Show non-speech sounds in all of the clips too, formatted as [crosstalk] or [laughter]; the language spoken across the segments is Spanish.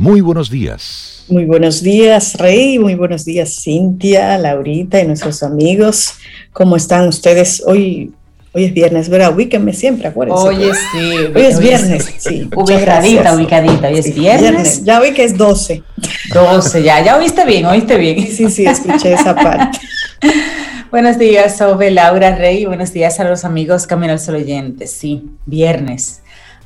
Muy buenos días. Muy buenos días, Rey. Muy buenos días, Cintia, Laurita y nuestros amigos. ¿Cómo están ustedes? Hoy, hoy es viernes, ¿verdad? Ubíquenme siempre, acuérdense. Oye, sí. Hoy es viernes, sí. Ubicadita, ubicadita. Hoy es viernes. Ya oí que es 12. 12, ya. Ya oíste bien, oíste bien. Sí, sí, escuché esa parte. [laughs] Buenos días, Sobe, Laura, Rey. Buenos días a los amigos Camino al Sol oyentes. Sí, viernes.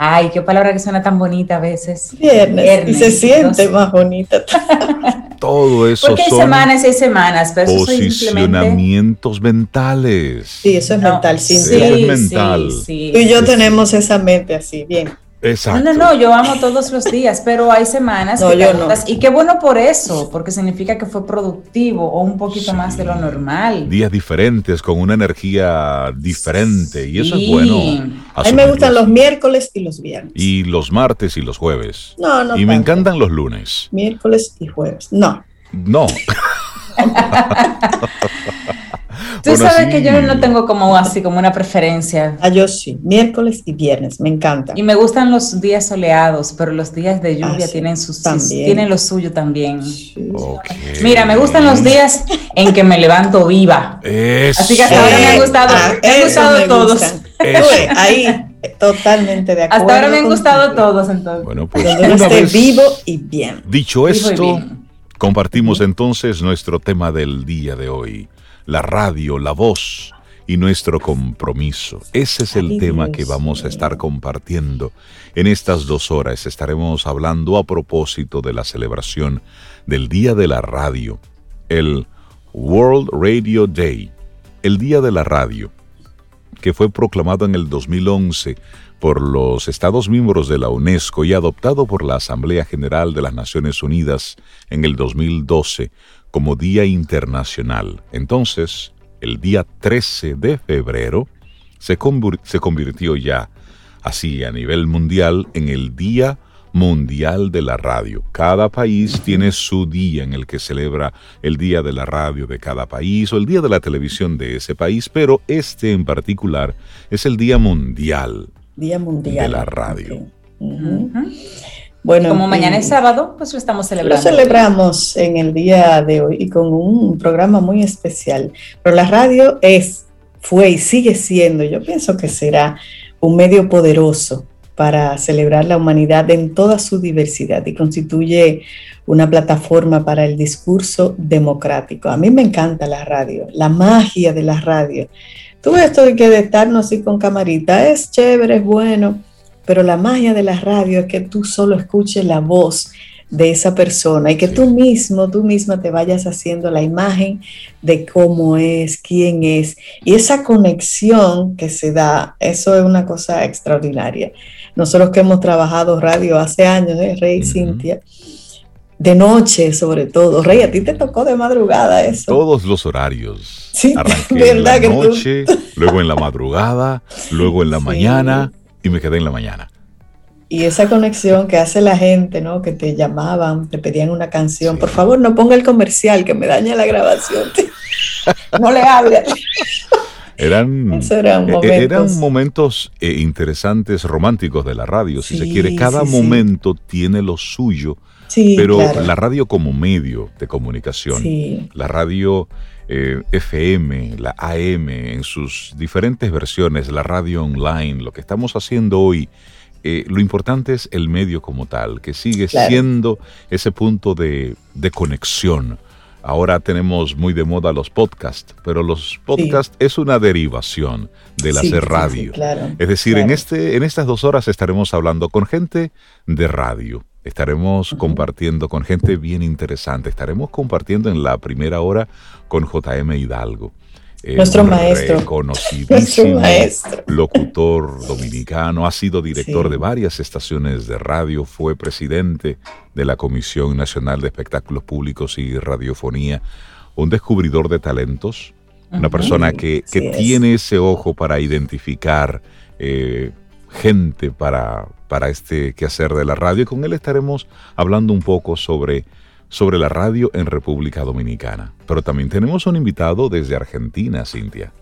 Ay, qué palabra que suena tan bonita a veces. Viernes. y se siente más bonita. [laughs] Todo eso Porque hay semanas y hay semanas, pero eso posicionamientos mentales. Sí, eso es mental, sí, sí, eso es mental. Sí, Tú y yo tenemos esa mente así, bien. Exacto. No, no, no, yo amo todos los días, pero hay semanas no, que yo no. y qué bueno por eso, porque significa que fue productivo o un poquito sí. más de lo normal. Días diferentes, con una energía diferente, y eso es bueno. A mí me gustan los miércoles y los viernes. Y los martes y los jueves. No, no. Y tanto. me encantan los lunes. Miércoles y jueves. No. No. [laughs] [laughs] Tú bueno, sabes que yo no tengo como así como una preferencia. Ah, yo sí, miércoles y viernes, me encanta. Y me gustan los días soleados, pero los días de lluvia ah, sí, tienen sus también. tienen lo suyo también. Sí. Okay. Mira, me gustan los días en que me levanto viva. Eso. Así que hasta ahora me han gustado, ah, me han gustado me todos. Ahí, totalmente de acuerdo. Hasta ahora me han gustado contigo. todos entonces. Bueno, pues una esté vez vivo y bien. dicho Vivo esto, bien. compartimos entonces nuestro tema del día de hoy, la radio, la voz y nuestro compromiso. Ese es el Ay, tema Dios que vamos a estar compartiendo en estas dos horas. Estaremos hablando a propósito de la celebración del Día de la Radio, el World Radio Day, el Día de la Radio, que fue proclamado en el 2011 por los Estados miembros de la UNESCO y adoptado por la Asamblea General de las Naciones Unidas en el 2012 como Día Internacional. Entonces, el día 13 de febrero se, convir se convirtió ya así a nivel mundial en el Día Mundial de la Radio. Cada país tiene su día en el que celebra el Día de la Radio de cada país o el Día de la Televisión de ese país, pero este en particular es el Día Mundial, Día Mundial de la Radio. Okay. Uh -huh. Bueno, como mañana es sábado, pues lo estamos celebrando. Lo celebramos en el día de hoy y con un programa muy especial. Pero la radio es, fue y sigue siendo, yo pienso que será un medio poderoso para celebrar la humanidad en toda su diversidad y constituye una plataforma para el discurso democrático. A mí me encanta la radio, la magia de la radio. Tú esto de que de estarnos así con camarita es chévere, es bueno, pero la magia de la radio es que tú solo escuches la voz de esa persona y que sí. tú mismo, tú misma te vayas haciendo la imagen de cómo es, quién es. Y esa conexión que se da, eso es una cosa extraordinaria. Nosotros que hemos trabajado radio hace años, ¿eh? Rey, uh -huh. Cintia, de noche sobre todo. Rey, a ti te tocó de madrugada eso. Todos los horarios. Sí, Arranqué ¿verdad en la noche, tú... luego en la madrugada, luego en la sí. mañana y me quedé en la mañana. Y esa conexión que hace la gente, ¿no? Que te llamaban, te pedían una canción. Sí. Por favor, no ponga el comercial que me daña la grabación. [laughs] no le hable. Eran, eran momentos, eran momentos eh, interesantes, románticos de la radio, si se quiere. Cada sí, momento tiene lo suyo, pero claro. la radio como medio de comunicación, la radio eh, FM, la AM, en sus diferentes versiones, la radio online, lo que estamos haciendo hoy, eh, lo importante es el medio como tal, que sigue claro. siendo ese punto de, de, conexión. Ahora tenemos muy de moda los podcasts, pero los podcasts sí. es una derivación del sí, hacer radio. Sí, claro, es decir, claro. en, este, en estas dos horas estaremos hablando con gente de radio. Estaremos compartiendo con gente bien interesante. Estaremos compartiendo en la primera hora con JM Hidalgo. Eh, nuestro maestro. Reconocidísimo maestro. locutor dominicano. Ha sido director sí. de varias estaciones de radio. Fue presidente de la Comisión Nacional de Espectáculos Públicos y Radiofonía. Un descubridor de talentos. Uh -huh. Una persona que, que sí tiene ese ojo para identificar eh, gente para, para este quehacer de la radio. Y con él estaremos hablando un poco sobre sobre la radio en República Dominicana. Pero también tenemos un invitado desde Argentina, Cintia.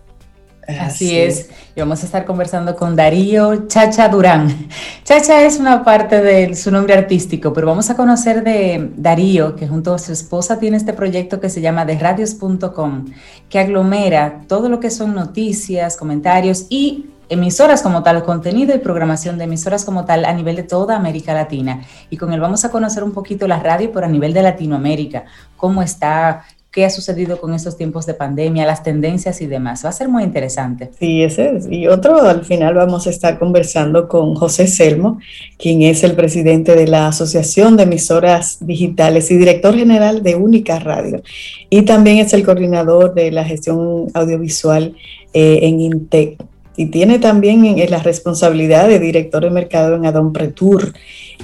Así, es. Y vamos a estar conversando con Darío Chacha Durán. Chacha es una parte de su nombre artístico, pero vamos a conocer de Darío, que junto a su esposa tiene este proyecto que se llama desradios.com, que aglomera todo lo que son noticias, comentarios y emisoras como tal, contenido y programación de emisoras como tal a nivel de toda América Latina. Y con él vamos a conocer un poquito la radio, por a nivel de Latinoamérica, cómo está, qué ha sucedido con estos tiempos de pandemia, las tendencias y demás. Va a ser muy interesante. Sí, ese es. Y otro, al final vamos a estar conversando con José Selmo, quien es el presidente de la Asociación de Emisoras Digitales y director general de Única Radio. Y también es el coordinador de la gestión audiovisual eh, en INTEC y tiene también la responsabilidad de director de mercado en Adon Pretour.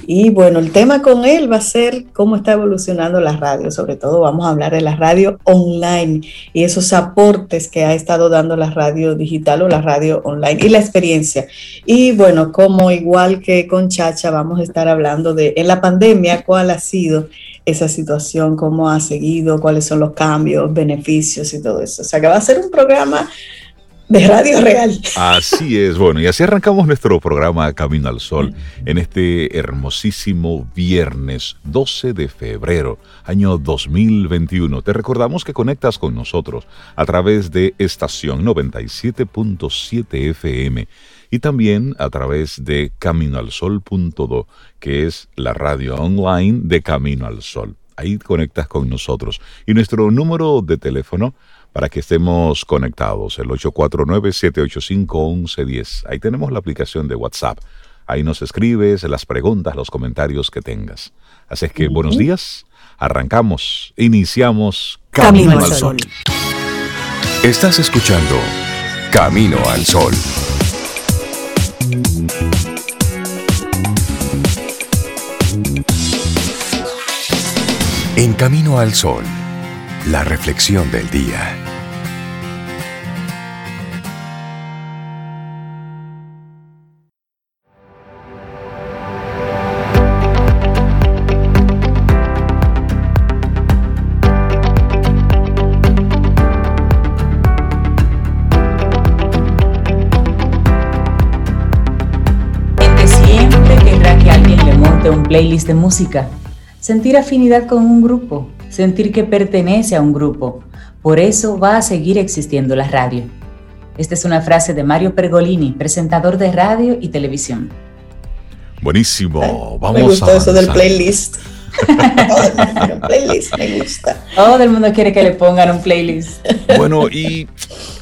Y bueno, el tema con él va a ser cómo está evolucionando la radio, sobre todo vamos a hablar de la radio online y esos aportes que ha estado dando la radio digital o la radio online y la experiencia. Y bueno, como igual que con Chacha, vamos a estar hablando de en la pandemia cuál ha sido esa situación, cómo ha seguido, cuáles son los cambios, beneficios y todo eso. O sea que va a ser un programa de Radio Real. Así es, bueno, y así arrancamos nuestro programa Camino al Sol en este hermosísimo viernes 12 de febrero, año 2021. Te recordamos que conectas con nosotros a través de estación 97.7 FM y también a través de caminoalsol.do, que es la radio online de Camino al Sol. Ahí conectas con nosotros. Y nuestro número de teléfono para que estemos conectados. El 849-785-1110. Ahí tenemos la aplicación de WhatsApp. Ahí nos escribes las preguntas, los comentarios que tengas. Así es que buenos días. Arrancamos, iniciamos Camino, al Sol. Estás escuchando Camino al Sol. En Camino al Sol la reflexión del día. siempre querrá que alguien le monte un playlist de música, sentir afinidad con un grupo sentir que pertenece a un grupo. Por eso va a seguir existiendo la radio. Esta es una frase de Mario Pergolini, presentador de radio y televisión. Buenísimo. Vamos me gustó eso del playlist. [laughs] playlist me gusta. Todo el mundo quiere que le pongan un playlist. Bueno, y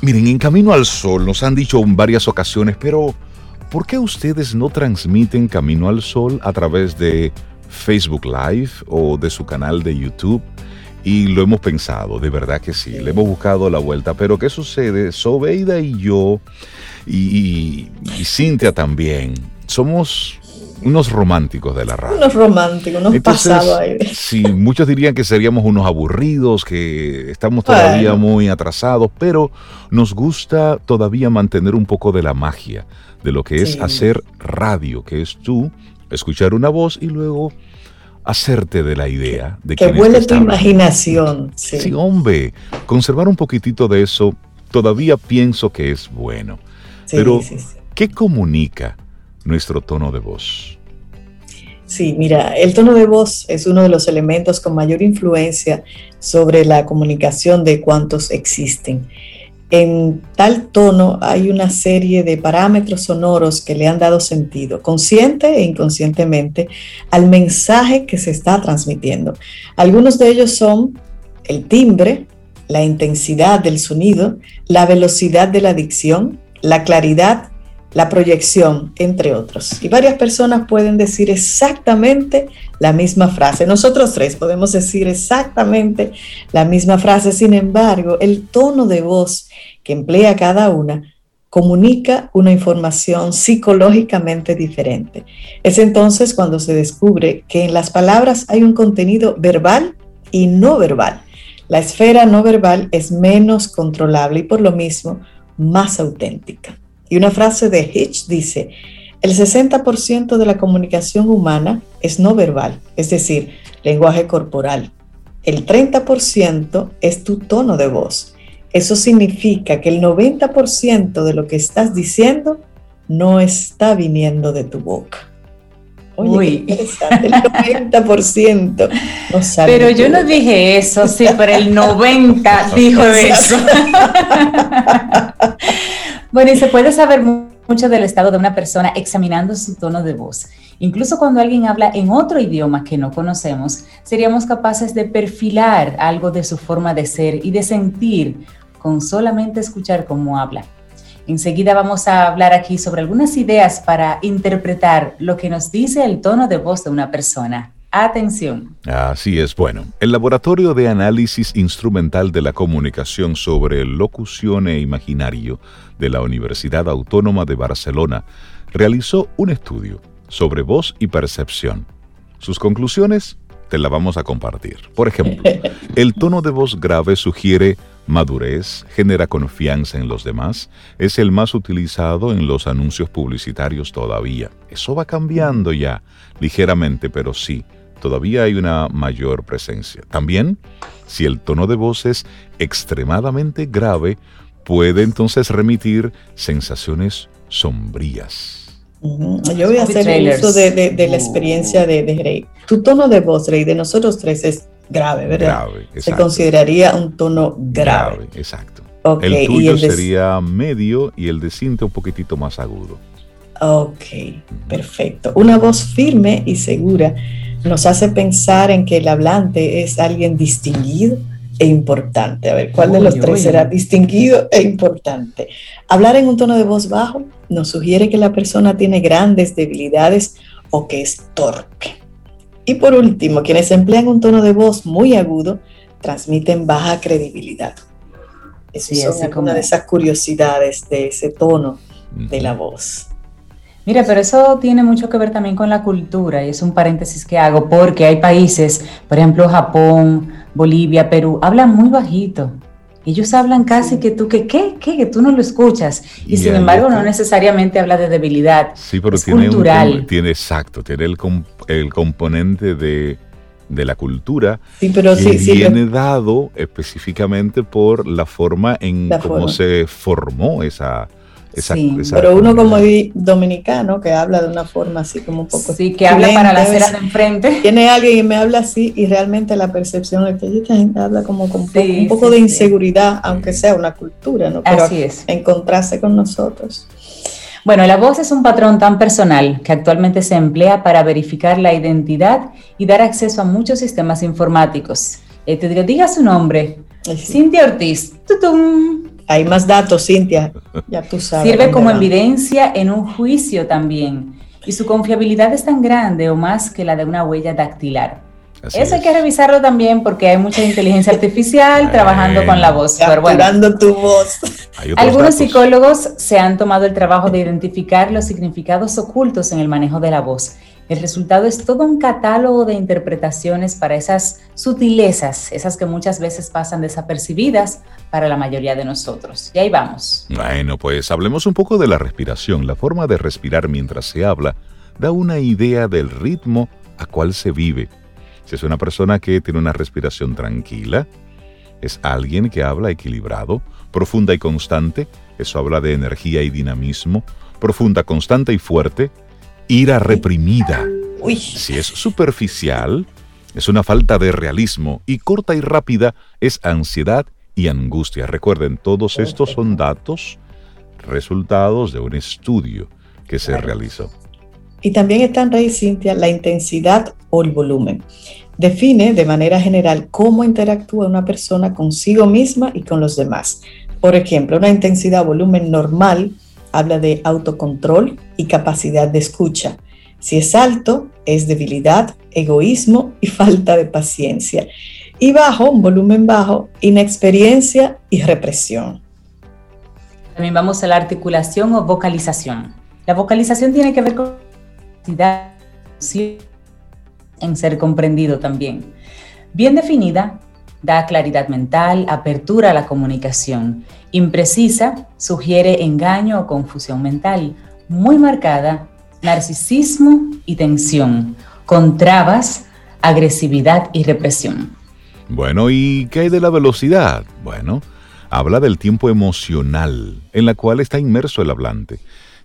miren, en Camino al Sol nos han dicho en varias ocasiones, pero ¿por qué ustedes no transmiten Camino al Sol a través de Facebook Live o de su canal de YouTube. Y lo hemos pensado, de verdad que sí, le hemos buscado la vuelta. Pero ¿qué sucede? Sobeida y yo, y, Cintia también, somos unos románticos de la radio. Unos románticos, unos pasados. Sí, muchos dirían que seríamos unos aburridos, que estamos todavía muy atrasados, pero nos gusta todavía mantener un poco de la magia de lo que es hacer radio, que es tú escuchar una voz y luego hacerte de la idea de que vuele tu imaginación. Sí. hombre, conservar un poquitito de eso todavía pienso que es bueno. Pero, ¿qué comunica nuestro tono de voz? Sí, mira, el tono de voz es uno de los elementos con mayor influencia sobre la comunicación de cuantos existen en tal tono hay una serie de parámetros sonoros que le han dado sentido, consciente e inconscientemente, al mensaje que se está transmitiendo. Algunos de ellos son el timbre, la intensidad del sonido, la velocidad de la dicción, la claridad la proyección, entre otros. Y varias personas pueden decir exactamente la misma frase. Nosotros tres podemos decir exactamente la misma frase. Sin embargo, el tono de voz que emplea cada una comunica una información psicológicamente diferente. Es entonces cuando se descubre que en las palabras hay un contenido verbal y no verbal. La esfera no verbal es menos controlable y por lo mismo más auténtica. Y una frase de Hitch dice, el 60% de la comunicación humana es no verbal, es decir, lenguaje corporal. El 30% es tu tono de voz eso significa que el 90% de lo que estás diciendo no está viniendo de tu boca. Oye, el 90% [laughs] no sale Pero yo no dije eso, sí, pero el 90 dijo [laughs] eso. [laughs] bueno, y se puede saber mucho del estado de una persona examinando su tono de voz. Incluso cuando alguien habla en otro idioma que no conocemos, seríamos capaces de perfilar algo de su forma de ser y de sentir con solamente escuchar cómo habla. Enseguida vamos a hablar aquí sobre algunas ideas para interpretar lo que nos dice el tono de voz de una persona. Atención. Así es, bueno. El Laboratorio de Análisis Instrumental de la Comunicación sobre Locución e Imaginario de la Universidad Autónoma de Barcelona realizó un estudio sobre voz y percepción. Sus conclusiones te las vamos a compartir. Por ejemplo, [laughs] el tono de voz grave sugiere madurez, genera confianza en los demás, es el más utilizado en los anuncios publicitarios todavía. Eso va cambiando ya, ligeramente, pero sí, todavía hay una mayor presencia. También, si el tono de voz es extremadamente grave, puede entonces remitir sensaciones sombrías. Yo voy a hacer uso de, la experiencia de, de Rey. Tu tono de voz, Rey, de nosotros tres es grave, ¿verdad? Grave, Se consideraría un tono grave. exacto. el tuyo sería medio y el de Cinta un poquitito más agudo. Ok, perfecto. Una voz firme y segura nos hace pensar en que el hablante es alguien distinguido e importante. A ver, ¿cuál de los tres será distinguido e importante? Hablar en un tono de voz bajo nos sugiere que la persona tiene grandes debilidades o que es torpe. Y por último, quienes emplean un tono de voz muy agudo transmiten baja credibilidad. Eso es una de esas curiosidades de ese tono de la voz. Mira, pero eso tiene mucho que ver también con la cultura y es un paréntesis que hago porque hay países, por ejemplo Japón, Bolivia, Perú, hablan muy bajito. Ellos hablan casi que tú, que qué, qué, que tú no lo escuchas. Y, sin embargo, no necesariamente habla de debilidad. Sí, pero tiene cultural. tiene exacto, tiene el, el componente de, la cultura sí, pero que viene dado específicamente por la forma en cómo se formó esa, sí, pero uno como dominicano que habla de una forma así como un poco... Sí, que habla para la acera de enfrente. [laughs] Tiene alguien y me habla así y realmente la percepción es que esta gente habla como con un poco de inseguridad, aunque sea una cultura, ¿no? Pero así es. encontrarse con nosotros. Bueno, la voz es un patrón tan personal que actualmente se emplea para verificar la identidad y dar acceso a muchos sistemas informáticos. Eh, te digo, diga su nombre. Cintia Ortiz. ¡Tutum! Hay más datos, Cintia. Ya tú sabes. Sirve como evidencia en un juicio también. Y su confiabilidad es tan grande o más que la de una huella dactilar. Eso hay que revisarlo también porque hay mucha inteligencia artificial [laughs] trabajando con la voz. Pero tu voz. Algunos psicólogos se han tomado el trabajo de identificar los significados ocultos en el manejo de la voz el resultado es todo un catálogo de interpretaciones para esas sutilezas, esas que muchas veces pasan desapercibidas para la mayoría de nosotros. Y ahí vamos. Bueno, pues hablemos un poco de la respiración. La forma de respirar mientras se habla da una idea del ritmo a cual se vive. Si es una persona que tiene una respiración tranquila, es alguien que habla equilibrado, profunda y constante, eso habla de energía y dinamismo, profunda, constante y fuerte, ira reprimida. Si es superficial, es una falta de realismo y corta y rápida es ansiedad y angustia. Recuerden, todos estos son datos resultados de un estudio que se realizó. Y también está en Rey Cintia la intensidad o el volumen. Define de manera general cómo interactúa una persona consigo misma y con los demás. Por ejemplo, una intensidad o volumen normal habla de autocontrol y capacidad de escucha. Si es alto, es debilidad, egoísmo y [laughs] falta de paciencia. Y bajo, un volumen bajo, inexperiencia y represión. También vamos a la articulación o vocalización. La vocalización tiene que ver con la capacidad en ser comprendido también. Bien definida, da claridad mental, apertura a la comunicación. Imprecisa, sugiere engaño o confusión mental. Muy marcada, narcisismo y tensión. Con trabas, agresividad y represión. Bueno, ¿y qué hay de la velocidad? Bueno, habla del tiempo emocional en la cual está inmerso el hablante.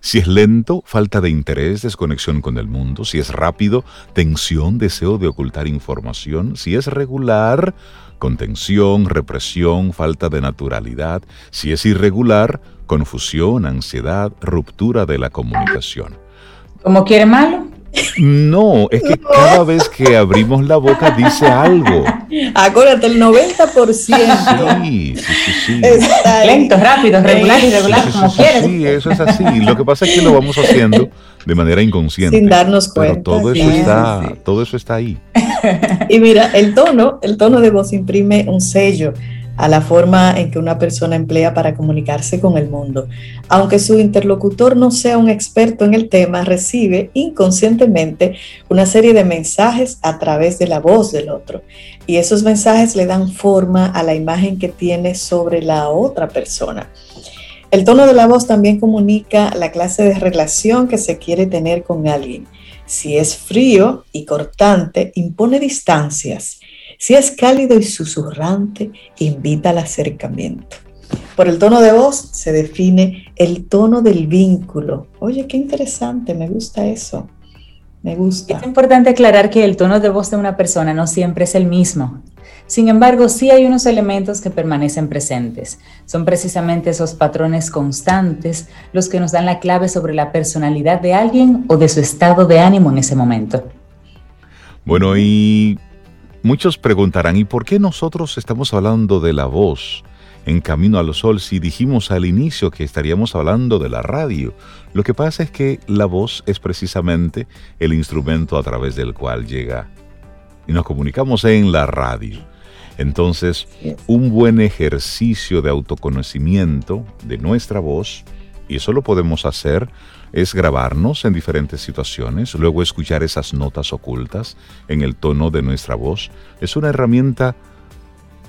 Si es lento, falta de interés, desconexión con el mundo. Si es rápido, tensión, deseo de ocultar información. Si es regular, contención, represión, falta de naturalidad. Si es irregular, confusión, ansiedad, ruptura de la comunicación. ¿Cómo quiere malo? No, es que cada vez que abrimos la boca dice algo. Acuérdate, el 90%. Sí, sí, sí, sí. Lento, rápido, regular, irregular, como quieres. Sí, eso es así. Lo que pasa es que lo vamos haciendo de manera inconsciente. Sin darnos cuenta. Pero todo eso está, todo eso está ahí. [laughs] Y mira, el tono, el tono de voz imprime un sello a la forma en que una persona emplea para comunicarse con el mundo. Aunque su interlocutor no sea un experto en el tema, recibe inconscientemente una serie de mensajes a través de la voz del otro. Y esos mensajes le dan forma a la imagen que tiene sobre la otra persona. El tono de la voz también comunica la clase de relación que se quiere tener con alguien. Si es frío y cortante, impone distancias si es cálido y susurrante, invita al acercamiento. Por el tono de voz se define el tono del vínculo. Oye, qué interesante, me gusta eso. Me gusta. Es importante aclarar que el tono de voz de una persona no siempre es el mismo. Sin embargo, sí hay unos elementos que permanecen presentes. Son precisamente esos patrones constantes los que nos dan la clave sobre la personalidad de alguien o de su estado de ánimo en ese momento. Bueno, y Muchos preguntarán, ¿y por qué nosotros estamos hablando de la voz en Camino al Sol si dijimos al inicio que estaríamos hablando de la radio? Lo que pasa es que la voz es precisamente el instrumento a través del cual llega y nos comunicamos en la radio. Entonces, un buen ejercicio de autoconocimiento de nuestra voz, y eso lo podemos hacer es grabarnos en diferentes situaciones, luego escuchar esas notas ocultas en el tono de nuestra voz. Es una herramienta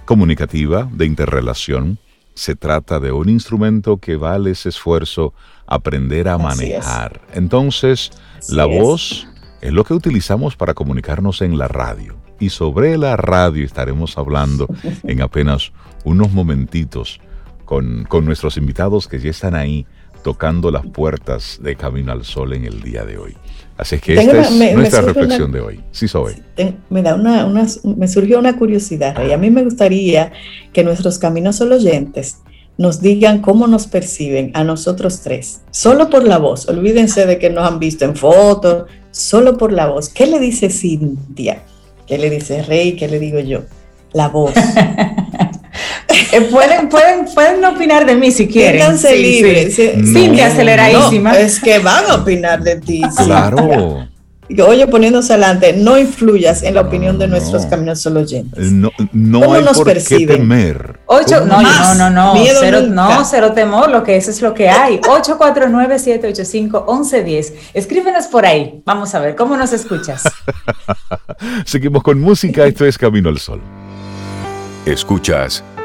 comunicativa de interrelación. Se trata de un instrumento que vale ese esfuerzo aprender a manejar. Entonces, la voz es lo que utilizamos para comunicarnos en la radio. Y sobre la radio estaremos hablando [laughs] en apenas unos momentitos con, con nuestros invitados que ya están ahí tocando las puertas de Camino al Sol en el día de hoy. Así es que esta es nuestra reflexión de hoy. Sí, soy. Me, da una, me surgió una curiosidad y a mí me gustaría que nuestros Caminos Sol oyentes nos digan cómo nos perciben a nosotros tres, solo por la voz. Olvídense de que nos han visto en fotos, solo por la voz. ¿Qué le dice Cintia? ¿Qué le dice Rey? ¿Qué le digo yo? La voz. [laughs] Eh, pueden, pueden, pueden opinar de mí si quieren. Siéntanse libres. Sí, aceleradísima. es que van a opinar de ti. [laughs] Claro. Oye, poniéndose adelante, no influyas en la opinión de nuestros caminos solo oyentes. No, no hay por qué temer. Ocho, no, no, no, no, cero, no, cero temor, lo que eso es lo que hay. 849-785-1110. Escríbenos por ahí. Vamos a ver, ¿cómo nos escuchas? [laughs] Seguimos con música, esto es Camino al Sol. Escuchas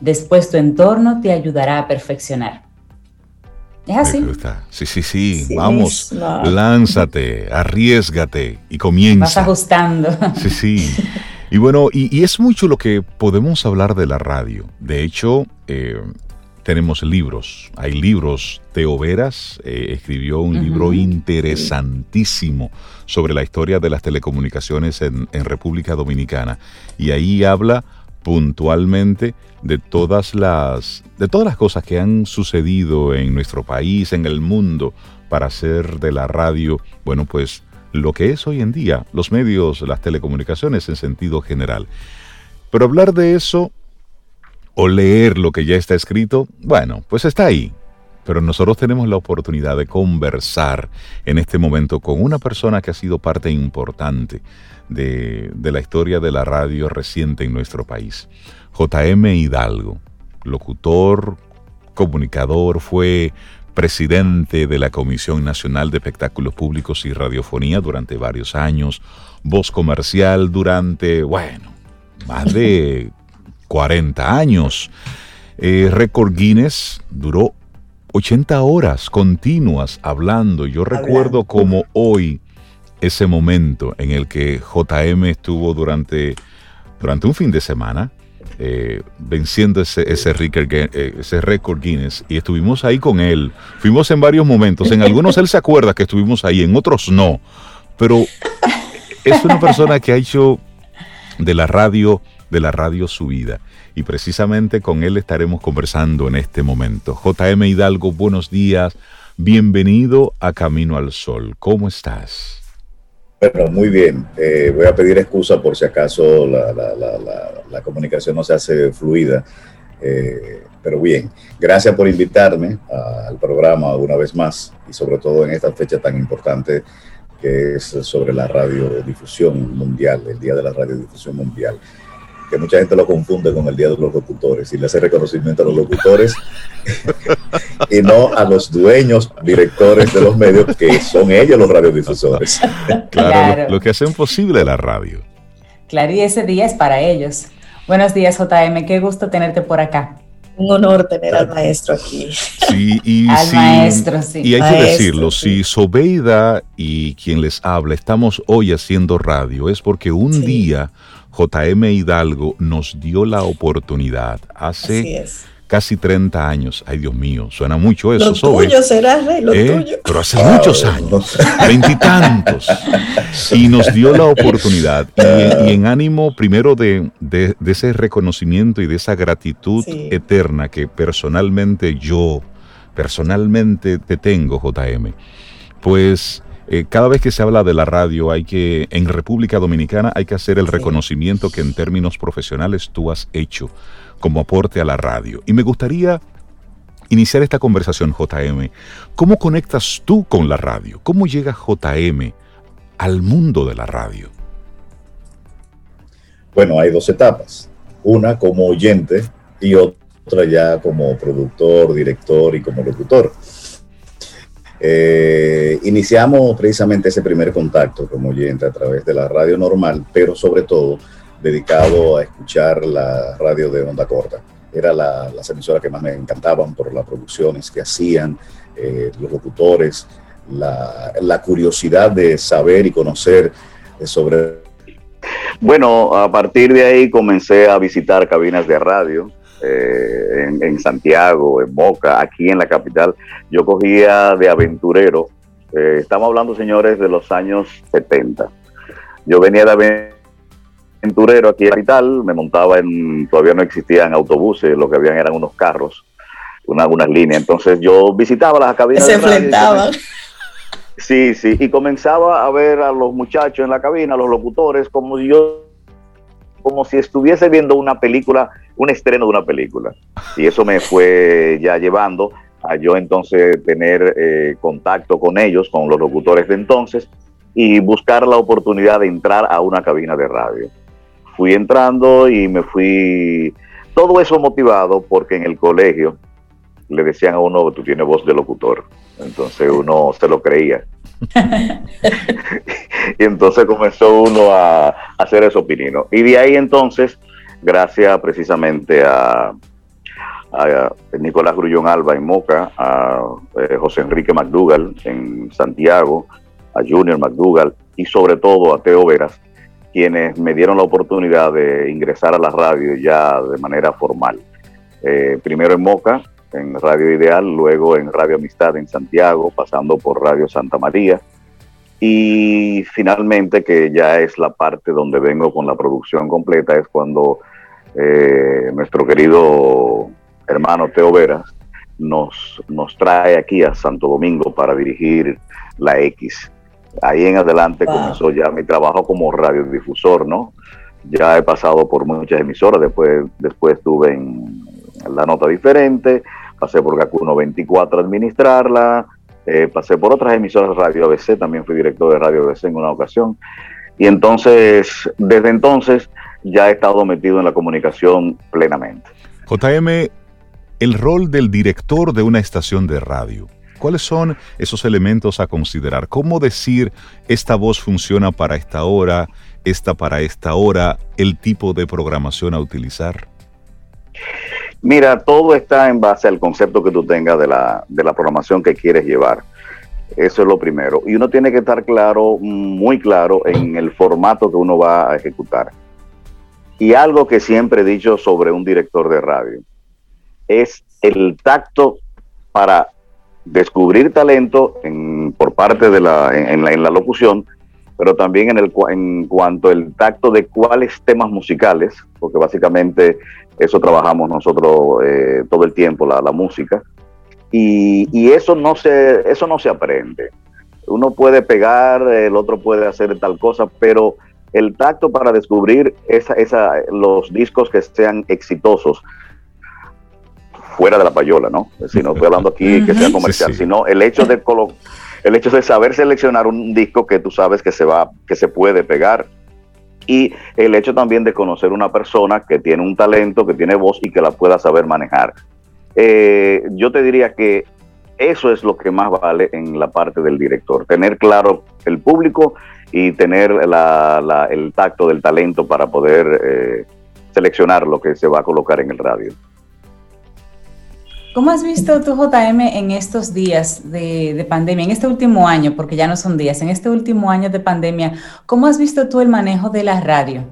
Después tu entorno te ayudará a perfeccionar. ¿Es así? Sí, sí, sí, Vamos, lánzate, arriesgate y comienza. Vas ajustando. Sí, sí. [laughs] Y bueno, y, es mucho lo que podemos hablar de la radio. De hecho, eh, tenemos libros. Hay libros. Teo Veras eh, escribió un libro interesantísimo sobre la historia de las telecomunicaciones en, en República Dominicana. Y ahí habla puntualmente de todas las de todas las cosas que han sucedido en nuestro país, en el mundo para hacer de la radio, bueno, pues lo que es hoy en día, los medios, las telecomunicaciones en sentido general. Pero hablar de eso o leer lo que ya está escrito, bueno, pues está ahí. Pero nosotros tenemos la oportunidad de conversar en este momento con una persona que ha sido parte importante de, la historia de la radio reciente en nuestro país. JM Hidalgo, locutor, comunicador, fue presidente de la Comisión Nacional de Espectáculos Públicos y Radiofonía durante varios años, voz comercial durante, bueno, más de [laughs] 40 años. Eh, Record Guinness duró 80 horas continuas hablando. Yo recuerdo como hoy ese momento en el que JM estuvo durante, durante un fin de semana eh, venciendo ese, ese, record, eh, ese récord Guinness y estuvimos ahí con él. Fuimos en varios momentos. En algunos él se acuerda que estuvimos ahí, en otros no. Pero es una persona que ha hecho de la radio, de la radio su vida y precisamente con él estaremos conversando en este momento. JM Hidalgo, buenos días, bienvenido a Camino al Sol, ¿cómo estás? Bueno, muy bien. Eh, voy a pedir excusa por si acaso la, comunicación no se hace fluida, eh, pero bien. Gracias por invitarme al programa una vez más y sobre todo en esta fecha tan importante que es sobre la radiodifusión mundial, el Día de la Radiodifusión Mundial que mucha gente lo confunde con el Día de los Locutores y le hace reconocimiento a los locutores [laughs] y no a los dueños, directores de los medios, que son ellos los radiodifusores. [laughs] Claro, Lo, que hacen posible la radio. Claro, y ese día es para ellos. Buenos días, JM, qué gusto tenerte por acá. Un honor tener al maestro aquí. Sí, y, [laughs] al maestro, sí. Y hay que decirlo, si Sobeida y quien les habla estamos hoy haciendo radio, es porque un día JM Hidalgo nos dio la oportunidad hace casi 30 años. Ay, Dios mío, suena mucho eso. Lo tuyo será, Rey, lo ¿Eh? tuyo. Pero hace muchos años, veintitantos. Y, nos dio la oportunidad. Y, en ánimo primero de, ese reconocimiento y de esa gratitud eterna que personalmente yo, personalmente te tengo, JM, pues eh, cada vez que se habla de la radio, hay que, en República Dominicana, hay que hacer el reconocimiento que en términos profesionales tú has hecho como aporte a la radio. Y me gustaría iniciar esta conversación, JM. ¿Cómo conectas tú con la radio? ¿Cómo llega JM al mundo de la radio? Bueno, hay dos etapas. Una como oyente y otra ya como productor, director y como locutor. Eh, iniciamos precisamente ese primer contacto como oyente a través de la radio normal, pero sobre todo dedicado a escuchar la radio de onda corta. Era la, las emisoras que más me encantaban por las producciones que hacían, eh, los locutores, la, la, curiosidad de saber y conocer sobre... Bueno, a partir de ahí comencé a visitar cabinas de radio, eh, en, Santiago, en Moca, aquí en la capital, yo cogía de aventurero. Eh, estamos hablando, señores, de los años 70. Yo venía de aventurero aquí en la capital, me montaba en, todavía no existían autobuses, lo que habían eran unos carros, una, unas líneas. Entonces yo visitaba las cabinas. Se enfrentaban. Sí, sí, y comenzaba a ver a los muchachos en la cabina, a los locutores, como yo como si estuviese viendo una película, un estreno de una película. Y eso me fue ya llevando a yo entonces tener eh, contacto con ellos, con los locutores de entonces, y buscar la oportunidad de entrar a una cabina de radio. Fui entrando y me fui, todo eso motivado porque en el colegio le decían a uno, tú tienes voz de locutor. Entonces uno se lo creía. [laughs] y entonces comenzó uno a, hacer eso opinino. Y de ahí entonces, gracias precisamente a, Nicolás Grullón Alba en Moca, a eh, José Enrique McDougall en Santiago, a Junior McDougall y sobre todo a Teo Veras, quienes me dieron la oportunidad de ingresar a la radio ya de manera formal. Eh, primero en Moca, en Radio Ideal, luego en Radio Amistad en Santiago, pasando por Radio Santa María. Y finalmente, que ya es la parte donde vengo con la producción completa, es cuando eh, nuestro querido hermano Teo Veras nos, nos trae aquí a Santo Domingo para dirigir la X. Ahí en adelante comenzó ya mi trabajo como radiodifusor, ¿no? Ya he pasado por muchas emisoras, después, después estuve en la nota diferente, pasé por GACU 94 a administrarla, eh, pasé por otras emisoras Radio ABC, también fui director de Radio ABC en una ocasión. Y entonces, desde entonces, ya he estado metido en la comunicación plenamente. JM, el rol del director de una estación de radio. ¿Cuáles son esos elementos a considerar? ¿Cómo decir esta voz funciona para esta hora, esta para esta hora, el tipo de programación a utilizar? Mira, todo está en base al concepto que tú tengas de la, de la programación que quieres llevar. Eso es lo primero. Y uno tiene que estar claro, muy claro, en el formato que uno va a ejecutar. Y algo que siempre he dicho sobre un director de radio es el tacto para descubrir talento en, por parte de la, en, la, locución, pero también en, el, en cuanto al tacto de cuáles temas musicales, porque básicamente eso trabajamos nosotros eh, todo el tiempo, la, la música, y, y, eso, no se, eso no se aprende. Uno puede pegar, el otro puede hacer tal cosa, pero el tacto para descubrir esa, esa, los discos que sean exitosos fuera de la payola, ¿no? Si no estoy hablando aquí que sea comercial, sino el hecho de el hecho de saber seleccionar un disco que tú sabes que se va, que se puede pegar y el hecho también de conocer una persona que tiene un talento, que tiene voz y que la pueda saber manejar. Eh, yo te diría que eso es lo que más vale en la parte del director, tener claro el público y tener el tacto del talento para poder eh, seleccionar lo que se va a colocar en el radio. ¿Cómo has visto tú, JM, en estos días de, pandemia, en este último año, porque ya no son días, en este último año de pandemia, ¿cómo has visto tú el manejo de la radio?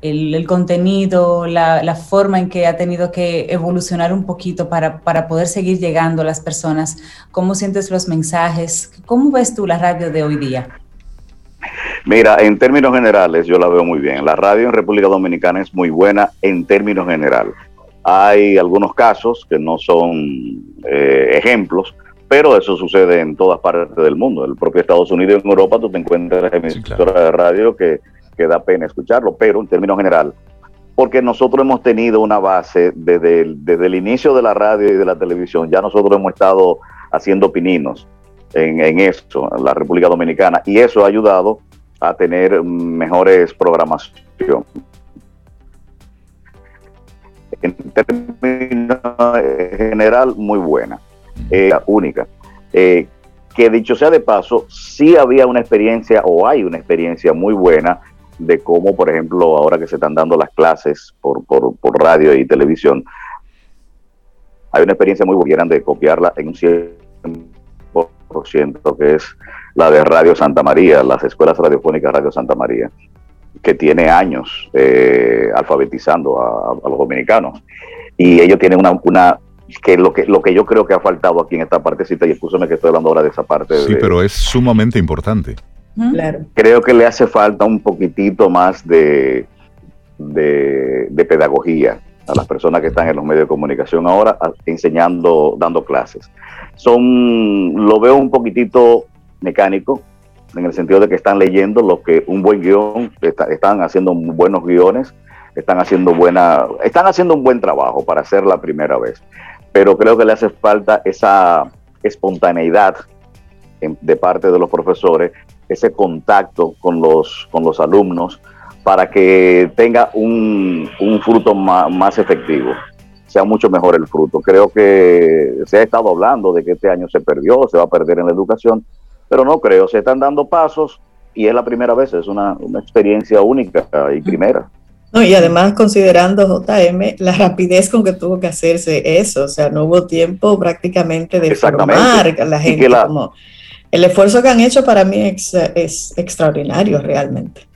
El, contenido, la, forma en que ha tenido que evolucionar un poquito para, para, poder seguir llegando a las personas. ¿Cómo sientes los mensajes? ¿Cómo ves tú la radio de hoy día? Mira, en términos generales yo la veo muy bien. La radio en República Dominicana es muy buena en términos generales. Hay algunos casos que no son eh, ejemplos, pero eso sucede en todas partes del mundo. El propio Estados Unidos y en Europa tú te encuentras emisoras de radio que, que da pena escucharlo, pero en términos general, porque nosotros hemos tenido una base desde el, desde el inicio de la radio y de la televisión, ya nosotros hemos estado haciendo pininos en, en eso, en la República Dominicana, y eso ha ayudado a tener mejores programación en términos general, muy buena, eh, única. Eh, que dicho sea de paso, sí había una experiencia o hay una experiencia muy buena de cómo, por ejemplo, ahora que se están dando las clases por, por, por radio y televisión, hay una experiencia muy buena de copiarla en un 100%, que es la de Radio Santa María, las escuelas radiofónicas Radio Santa María que tiene años eh, alfabetizando a, los dominicanos. Y ellos tienen una, una que lo que lo que yo creo que ha faltado aquí en esta partecita, y escúchame que estoy hablando ahora de esa parte. Sí, pero es sumamente importante. Claro. Creo que le hace falta un poquitito más de, de, pedagogía a las personas que están en los medios de comunicación ahora enseñando, dando clases. Son, lo veo un poquitito mecánico, en el sentido de que están leyendo lo que un buen guion, están haciendo buenos guiones, están haciendo buena, están haciendo un buen trabajo para hacer la primera vez. Pero creo que le hace falta esa espontaneidad de parte de los profesores, ese contacto con los, con los alumnos para que tenga un, fruto más, más efectivo sea mucho mejor el fruto. Creo que se ha estado hablando de que este año se perdió, se va a perder en la educación, pero no creo, se están dando pasos y es la primera vez, es una, experiencia única y primera. No, y además considerando JM la rapidez con que tuvo que hacerse eso, o sea, no hubo tiempo prácticamente de formar a la gente. como, el esfuerzo que han hecho para mí es, extraordinario realmente.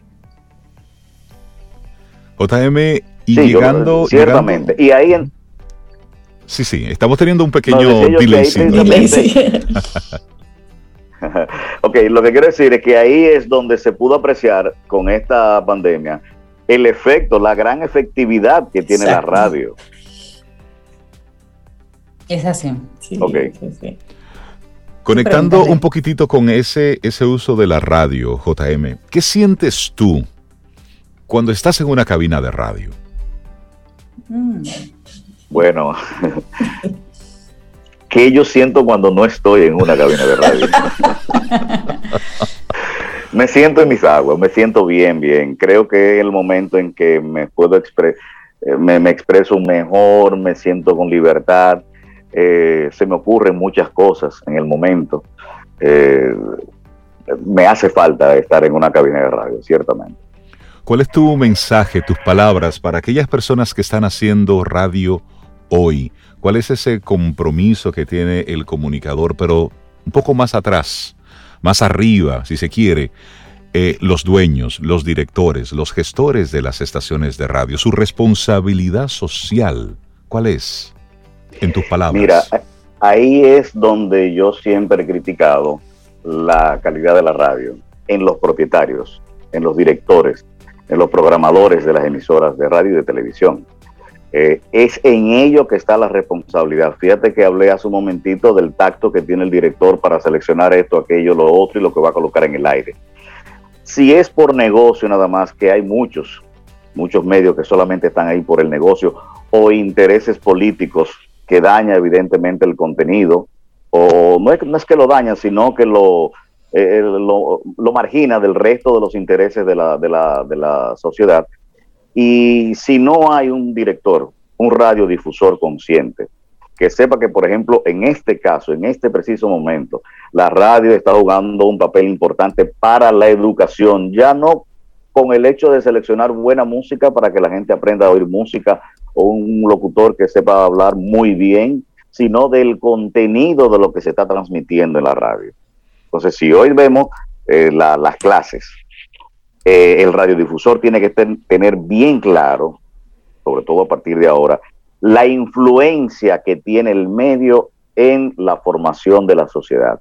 JM, y llegando. ciertamente. y ahí en, Sí, sí, estamos teniendo un pequeño delay. [laughs] [laughs] ok, lo que quiero decir es que ahí es donde se pudo apreciar con esta pandemia el efecto, la gran efectividad que tiene la radio. Es así. Sí, okay. Conectando un poquitito con ese, ese uso de la radio, JM, ¿qué sientes tú cuando estás en una cabina de radio? Mm. Bueno, [laughs] ¿Qué yo siento cuando no estoy en una cabina de radio? [laughs] me siento en mis aguas, me siento bien, bien. Creo que es el momento en que me puedo expresar, eh, me, expreso mejor, me siento con libertad. eh, se me ocurren muchas cosas en el momento. Eh, me hace falta estar en una cabina de radio, ciertamente. ¿Cuál es tu mensaje, tus palabras para aquellas personas que están haciendo radio hoy? ¿Cuál es ese compromiso que tiene el comunicador, pero un poco más atrás, más arriba, si se quiere? Eh, los dueños, los directores, los gestores de las estaciones de radio, su responsabilidad social, ¿cuál es? En tus palabras. Mira, ahí es donde yo siempre he criticado la calidad de la radio, en los propietarios, en los directores, en los programadores de las emisoras de radio y de televisión. Eh, es en ello que está la responsabilidad. Fíjate que hablé hace un momentito del tacto que tiene el director para seleccionar esto, aquello, lo otro y lo que va a colocar en el aire. Si es por negocio nada más, que hay muchos, muchos medios que solamente están ahí por el negocio o intereses políticos que daña evidentemente el contenido, o no es, no es que lo daña, sino que lo, eh, lo, margina del resto de los intereses de la, de, la, de la sociedad. Y si no hay un director, un radiodifusor consciente, que sepa que, por ejemplo, en este caso, en este preciso momento, la radio está jugando un papel importante para la educación, ya no con el hecho de seleccionar buena música para que la gente aprenda a oír música o un locutor que sepa hablar muy bien, sino del contenido de lo que se está transmitiendo en la radio. Entonces, si hoy vemos eh, las clases, eh, el radiodifusor tiene que tener bien claro, sobre todo a partir de ahora, la influencia que tiene el medio en la formación de la sociedad.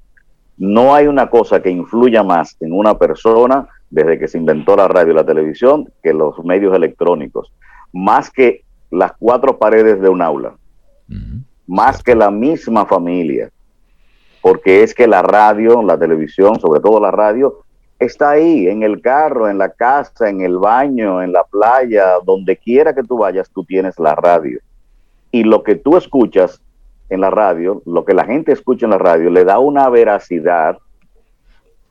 No hay una cosa que influya más en una persona desde que se inventó la radio y la televisión que los medios electrónicos, más que las cuatro paredes de un aula, más que la misma familia, porque es que la radio, la televisión, sobre todo la radio, está ahí, en el carro, en la casa, en el baño, en la playa, donde quiera que tú vayas, tú tienes la radio. Y lo que tú escuchas en la radio, lo que la gente escucha en la radio, le da una veracidad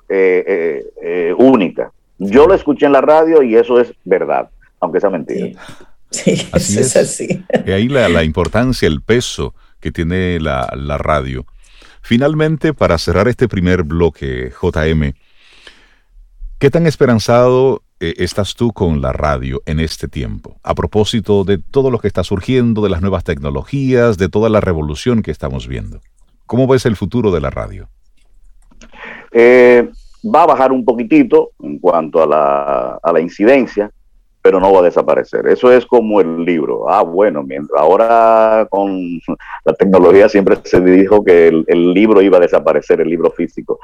eh, eh, eh, única. Yo lo escuché en la radio y eso es verdad, aunque sea mentira. Sí, así es, así. Y ahí la, la, importancia, el peso que tiene la, la radio. Finalmente, para cerrar este primer bloque, JM, ¿qué tan esperanzado eh, estás tú con la radio en este tiempo? A propósito de todo lo que está surgiendo, de las nuevas tecnologías, de toda la revolución que estamos viendo. ¿Cómo ves el futuro de la radio? Eh, va a bajar un poquitito en cuanto a la, a la incidencia, pero no va a desaparecer. Eso es como el libro. Ah, bueno, ahora con la tecnología siempre se dijo que el, libro iba a desaparecer, el libro físico.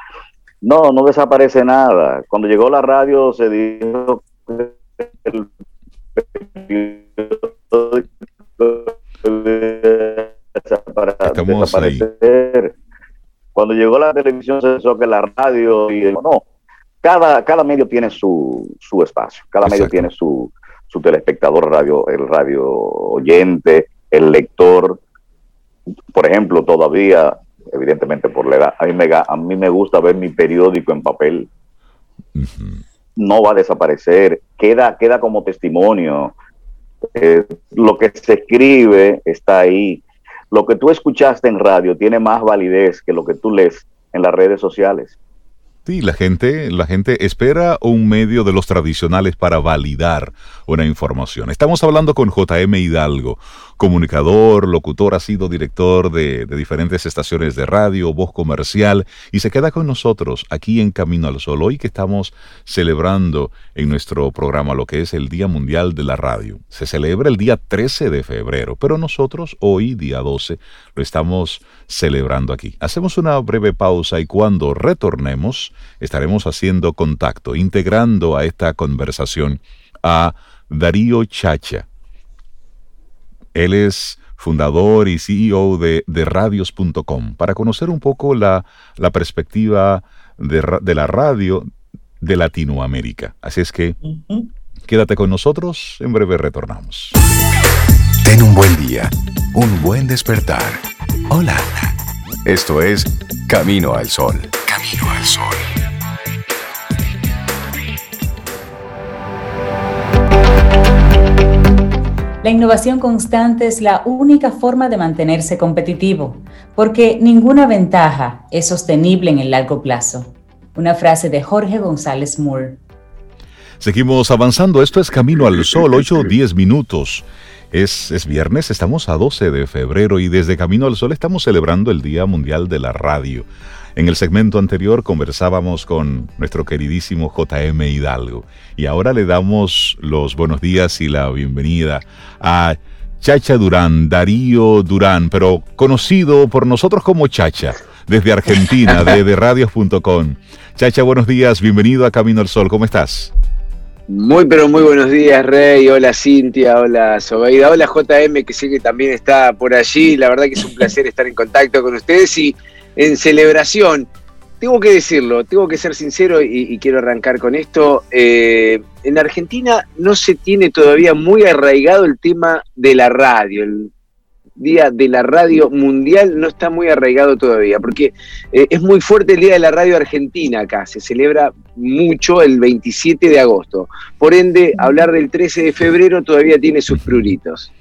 No, no desaparece nada. Cuando llegó la radio se dijo que el desaparecer. Cuando llegó la televisión se dijo que la radio y no, cada, cada medio tiene su, su espacio, cada medio tiene su, su telespectador radio, el radio oyente, el lector. Por ejemplo, todavía, evidentemente por la edad, a mí me, a mí me gusta ver mi periódico en papel. No va a desaparecer, queda, queda como testimonio. Eh, lo que se escribe está ahí. Lo que tú escuchaste en radio tiene más validez que lo que tú lees en las redes sociales. Sí, la gente, la gente espera un medio de los tradicionales para validar una información. Estamos hablando con JM Hidalgo, comunicador, locutor, ha sido director de, diferentes estaciones de radio, voz comercial, y se queda con nosotros aquí en Camino al Sol, hoy que estamos celebrando en nuestro programa lo que es el Día Mundial de la Radio. Se celebra el día 13 de febrero, pero nosotros hoy, día 12, lo estamos celebrando aquí. Hacemos una breve pausa y cuando retornemos, estaremos haciendo contacto, integrando a esta conversación a Darío Chacha. Él es fundador y CEO de, de radios.com para conocer un poco la, la perspectiva de, de, la radio de Latinoamérica. Así es que uh -huh. quédate con nosotros, en breve retornamos. Ten un buen día, un buen despertar. Hola. Esto es Camino al Sol. Camino al Sol. La innovación constante es la única forma de mantenerse competitivo, porque ninguna ventaja es sostenible en el largo plazo. Una frase de Jorge González Moore. Seguimos avanzando, esto es Camino al Sol, 8 o 10 minutos. Es, es, viernes, estamos a 12 de febrero y desde Camino al Sol estamos celebrando el Día Mundial de la Radio. En el segmento anterior conversábamos con nuestro queridísimo JM Hidalgo y ahora le damos los buenos días y la bienvenida a Chacha Durán, Darío Durán, pero conocido por nosotros como Chacha, desde Argentina, [laughs] de, radios.com. Chacha, buenos días, bienvenido a Camino al Sol, ¿cómo estás? Muy, pero muy buenos días, Rey. Hola, Cintia. Hola, Sobeida. Hola, JM, que sé que también está por allí. La verdad que es un placer estar en contacto con ustedes y en celebración. Tengo que decirlo, tengo que ser sincero y, quiero arrancar con esto. Eh, en Argentina no se tiene todavía muy arraigado el tema de la radio. El Día de la Radio Mundial no está muy arraigado todavía, porque eh, es muy fuerte el Día de la Radio Argentina acá. Se celebra mucho el 27 de agosto. Por ende, hablar del 13 de febrero todavía tiene sus pruritos.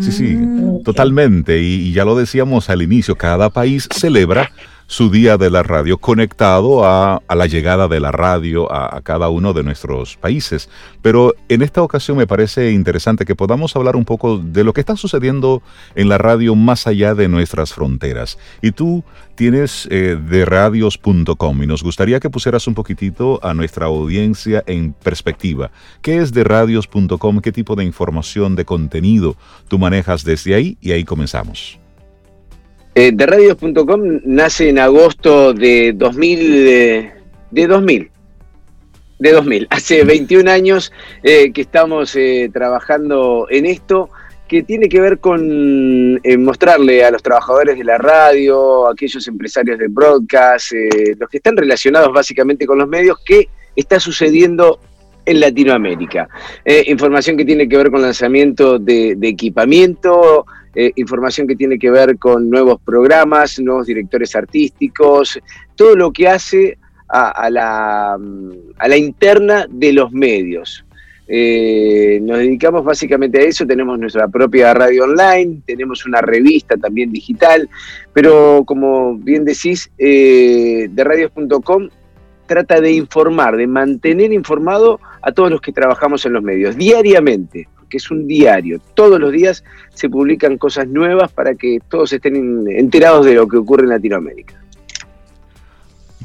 Sí, sí, mm. totalmente. Y, ya lo decíamos al inicio, cada país celebra su día de la radio conectado a, la llegada de la radio a, cada uno de nuestros países. Pero en esta ocasión me parece interesante que podamos hablar un poco de lo que está sucediendo en la radio más allá de nuestras fronteras. Y tú tienes eh, de radios.com y nos gustaría que pusieras un poquitito a nuestra audiencia en perspectiva. ¿Qué es de radios.com? ¿Qué tipo de información, de contenido tú manejas desde ahí? Y ahí comenzamos. Eh, de radios.com nace en agosto de 2000, de 2000, de 2000. Hace 21 años eh, que estamos eh, trabajando en esto que tiene que ver con mostrarle a los trabajadores de la radio, a aquellos empresarios de broadcast, los que están relacionados básicamente con los medios, qué está sucediendo en Latinoamérica. información que tiene que ver con lanzamiento de equipamiento, eh, información que tiene que ver con nuevos programas, nuevos directores artísticos, todo lo que hace a, la, mm, a la, interna de los medios. Eh, nos dedicamos básicamente a eso, tenemos nuestra propia radio online, tenemos una revista también digital, pero como bien decís, eh, de radios.com trata de informar, de mantener informado a todos los que trabajamos en los medios diariamente que es un diario. Todos los días se publican cosas nuevas para que todos estén enterados de lo que ocurre en Latinoamérica.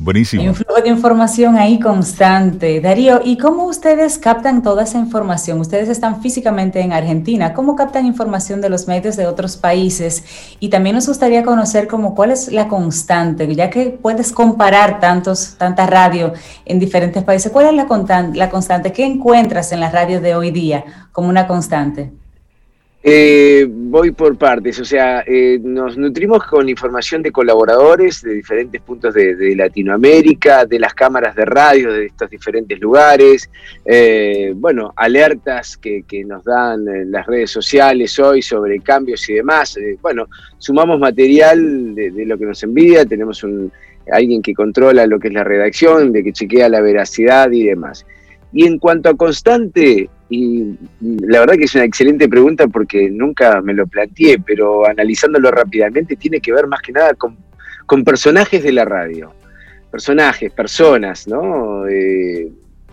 Buenísimo. Hay un flujo de información ahí constante. Darío, ¿y cómo ustedes captan toda esa información? Ustedes están físicamente en Argentina. ¿Cómo captan información de los medios de otros países? Y también nos gustaría conocer cómo, cuál es la constante, ya que puedes comparar tantos, tanta radio en diferentes países. ¿Cuál es la, la constante? ¿Qué encuentras en la radio de hoy día como una constante? Eh, voy por partes, o sea, eh, nos nutrimos con información de colaboradores de diferentes puntos de, Latinoamérica, de las cámaras de radio de estos diferentes lugares, eh, bueno, alertas que, nos dan las redes sociales hoy sobre cambios y demás. bueno, sumamos material de, lo que nos envía, tenemos un, alguien que controla lo que es la redacción, de que chequea la veracidad y demás. Y en cuanto a constante, y la verdad que es una excelente pregunta porque nunca me lo planteé, pero analizándolo rápidamente tiene que ver más que nada con, personajes de la radio. Personajes, personas, ¿no? Eh,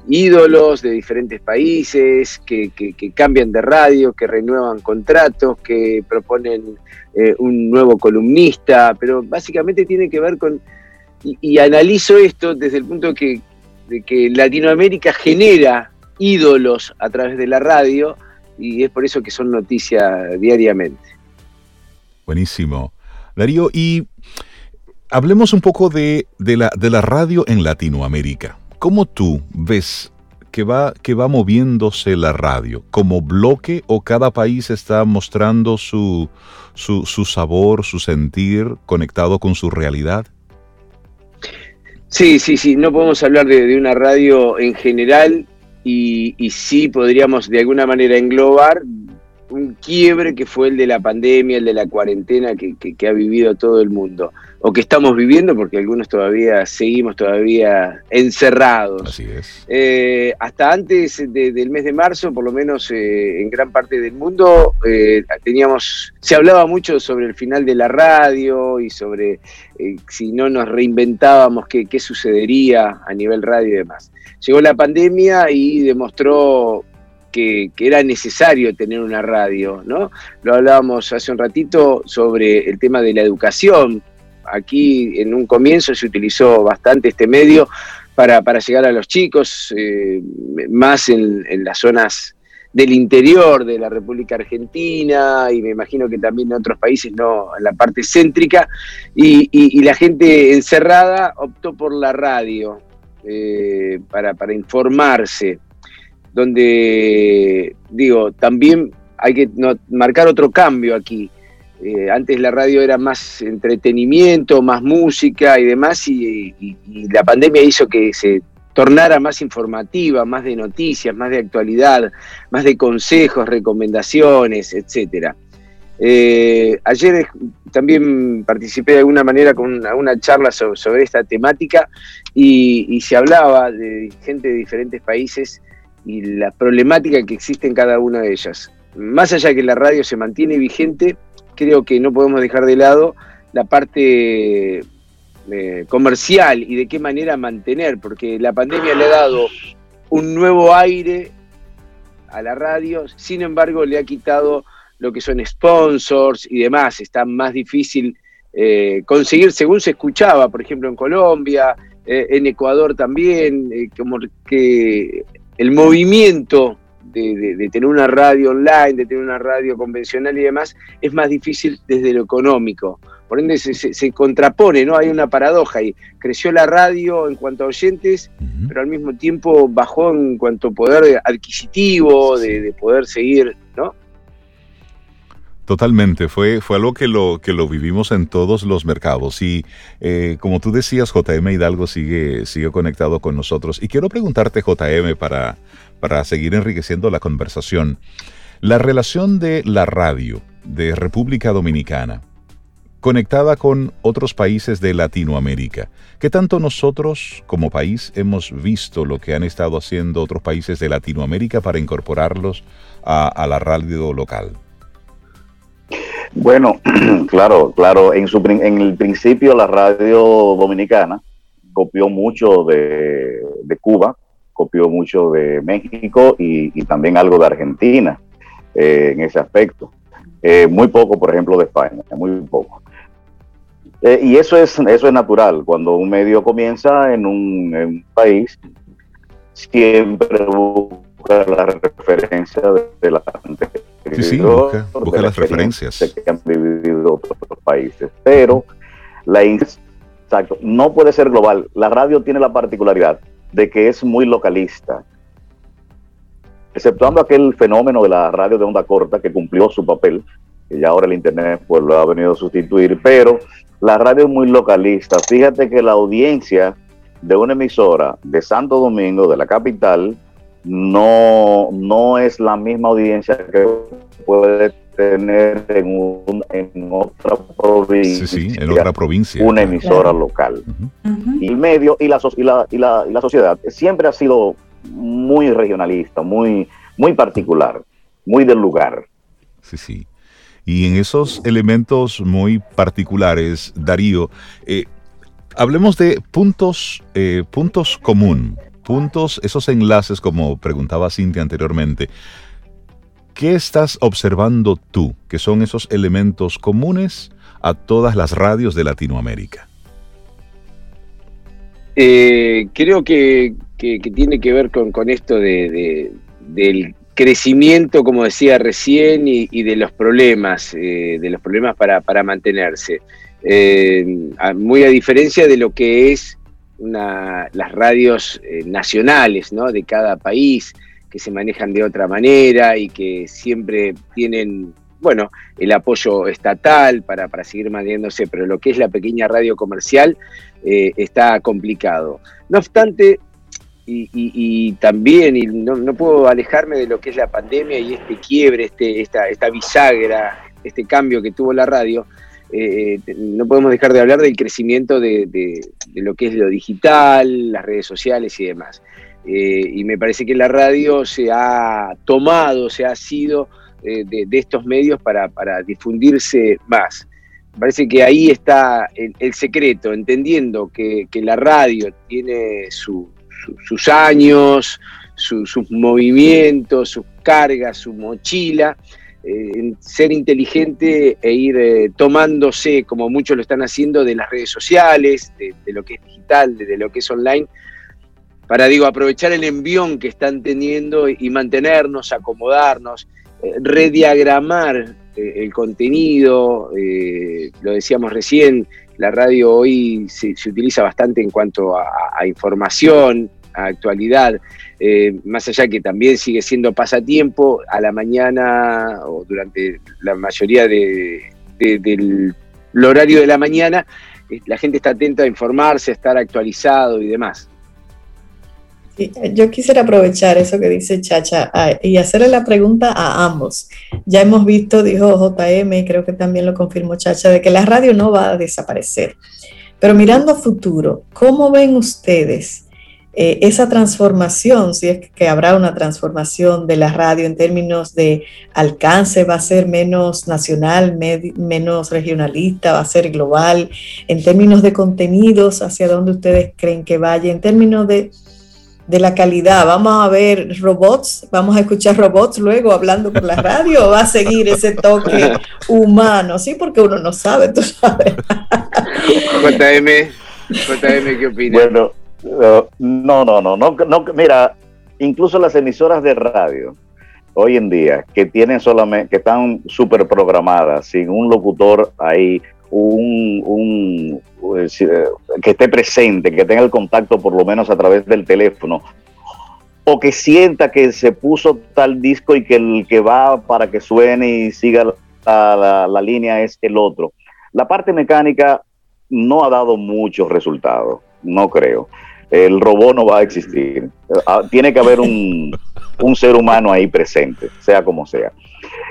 ídolos de diferentes países que, cambian de radio, que renuevan contratos, que proponen eh, un nuevo columnista, pero básicamente tiene que ver con, y, analizo esto desde el punto que, de que Latinoamérica genera ídolos a través de la radio y es por eso que son noticias diariamente. Buenísimo. Darío, y hablemos un poco de, la, de la radio en Latinoamérica. ¿Cómo tú ves que va, que va moviéndose la radio? ¿Como bloque o cada país está mostrando su, su, sabor, su sentir conectado con su realidad? Sí, sí, sí, no podemos hablar de, de una radio en general y, sí podríamos de alguna manera englobar un quiebre que fue el de la pandemia, el de la cuarentena que, ha vivido todo el mundo, o que estamos viviendo porque algunos todavía seguimos todavía encerrados. Así es. Eh, hasta antes del mes de marzo, por lo menos eh, en gran parte del mundo, eh, teníamos, se hablaba mucho sobre el final de la radio y sobre si no nos reinventábamos qué, qué sucedería a nivel radio y demás. Llegó la pandemia y demostró que, era necesario tener una radio, ¿no? Lo hablábamos hace un ratito sobre el tema de la educación. Aquí en un comienzo se utilizó bastante este medio para, llegar a los chicos, eh, más en, las zonas del interior de la República Argentina y me imagino que también en otros países, no, en la parte céntrica, y, la gente encerrada optó por la radio eh, para, para informarse donde, digo, también hay que marcar otro cambio aquí. Eh, antes la radio era más entretenimiento, más música y demás, y, la pandemia hizo que se tornara más informativa, más de noticias, más de actualidad, más de consejos, recomendaciones, etcétera. Eh, ayer también participé de alguna manera con una, charla sobre, esta temática y, se hablaba de gente de diferentes países y la problemática que existe en cada una de ellas. Más allá de que la radio se mantiene vigente, creo que no podemos dejar de lado la parte eh, comercial y de qué manera mantener, porque la pandemia le ha dado un nuevo aire a la radio, sin embargo le ha quitado lo que son sponsors y demás, está más difícil eh, conseguir, según se escuchaba, por ejemplo, en Colombia, eh, en Ecuador también, como que el movimiento de, tener una radio online, de tener una radio convencional y demás, es más difícil desde lo económico. Por ende se, contrapone, ¿no? Hay una paradoja y creció la radio en cuanto a oyentes, pero al mismo tiempo bajó en cuanto a poder adquisitivo, de, poder seguir. Totalmente, fue, fue algo que lo, que lo vivimos en todos los mercados. Y eh, como tú decías, JM Hidalgo sigue, sigue conectado con nosotros. Y quiero preguntarte, JM, para, para seguir enriqueciendo la conversación, la relación de la radio de República Dominicana conectada con otros países de Latinoamérica. ¿Qué tanto nosotros como país hemos visto lo que han estado haciendo otros países de Latinoamérica para incorporarlos a, a la radio local? Bueno, [clears throat] claro, claro. En, su, en el principio la radio dominicana copió mucho de, Cuba, copió mucho de México y, también algo de Argentina eh, en ese aspecto. Eh, muy poco, por ejemplo, de España, muy poco. Eh, y eso es, eso es natural. Cuando un medio comienza en un, en un país, siempre busca la referencia de, la Sí, sí, busca, las referencias. que han vivido otros países. Pero la exacto, no puede ser global. La radio tiene la particularidad de que es muy localista. Exceptuando aquel fenómeno de la radio de onda corta que cumplió su papel, que ya ahora el Internet pues lo ha venido a sustituir, pero la radio es muy localista. Fíjate que la audiencia de una emisora de Santo Domingo, de la capital, no, no es la misma audiencia que puede tener en, en otra provincia. Sí, en otra provincia. Una emisora local. Y el medio y la, y, la, y, la, y la sociedad siempre ha sido muy regionalista, muy, muy particular, muy del lugar. Sí, sí. Y en esos elementos muy particulares, Darío, eh, hablemos de puntos, eh, puntos común, puntos, esos enlaces, como preguntaba Cintia anteriormente, ¿qué estás observando tú que son esos elementos comunes a todas las radios de Latinoamérica? Eh, creo que, tiene que ver con, esto de, del crecimiento, como decía recién, y, de los problemas, eh, de los problemas para, mantenerse. Eh, muy a diferencia de lo que es las radios eh, nacionales ¿no? de cada país que se manejan de otra manera y que siempre tienen bueno, el apoyo estatal para, seguir manteniéndose, pero lo que es la pequeña radio comercial eh, está complicado. No obstante, y, también, y no, puedo alejarme de lo que es la pandemia y este quiebre, este, esta, esta bisagra, este cambio que tuvo la radio, eh, no podemos dejar de hablar del crecimiento de, lo que es lo digital, las redes sociales y demás. Eh, y me parece que la radio se ha tomado, se ha sido eh, de, estos medios para, difundirse más. Me parece que ahí está el, secreto, entendiendo que, la radio tiene su, sus años, sus movimientos, sus cargas, su mochila, eh, ser inteligente e ir eh, tomándose, como muchos lo están haciendo, de las redes sociales, de, lo que es digital, de, lo que es online, para, digo, aprovechar el envión que están teniendo y mantenernos, acomodarnos, eh, rediagramar el contenido, lo decíamos recién, la radio hoy se, utiliza bastante en cuanto a información, actualidad, eh, más allá que también sigue siendo pasatiempo, a la mañana o durante la mayoría del horario de la mañana, eh, la gente está atenta a informarse, a estar actualizado y demás. yo quisiera aprovechar eso que dice Chacha y hacerle la pregunta a ambos. Ya hemos visto, dijo JM, y creo que también lo confirmó Chacha, de que la radio no va a desaparecer. Pero mirando a futuro, ¿cómo ven ustedes eh, esa transformación, si es que habrá una transformación de la radio en términos de alcance, va a ser menos nacional, menos regionalista, va a ser global, en términos de contenidos, hacia dónde ustedes creen que vaya, en términos de, de la calidad, vamos a ver robots, vamos a escuchar robots luego hablando por la [laughs] radio, o va a seguir ese toque humano, sí, porque uno no sabe, tú sabes. JM, JM, ¿qué opinas? Bueno, no, no, no, no, no, mira, incluso las emisoras de radio hoy en día que tienen solamente, que están súper programadas, sin un locutor ahí, un, eh, que esté presente, que tenga el contacto por lo menos a través del teléfono, o que sienta que se puso tal disco y que el que va para que suene y siga la, la línea es el otro. La parte mecánica no ha dado muchos resultados, no creo el robot no va a existir. Ah, tiene que haber un, ser humano ahí presente, sea como sea.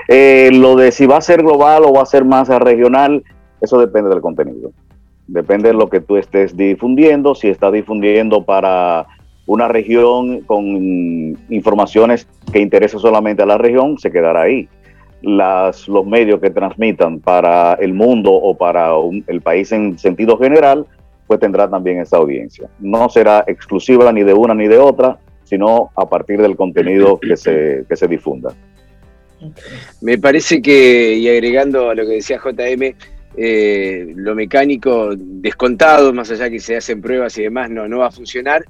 Eh, lo de si va a ser global o va a ser más regional, eso depende del contenido. Depende de lo que tú estés difundiendo. Si estás difundiendo para una región con informaciones que interesen solamente a la región, se quedará ahí. Los medios que transmitan para el mundo o para el país en sentido general pues tendrá también esa audiencia. No será exclusiva ni de una ni de otra, sino a partir del contenido que se, que se difunda. Me parece que, y agregando a lo que decía JM, eh, lo mecánico descontado, más allá que se hacen pruebas y demás, no, no va a funcionar.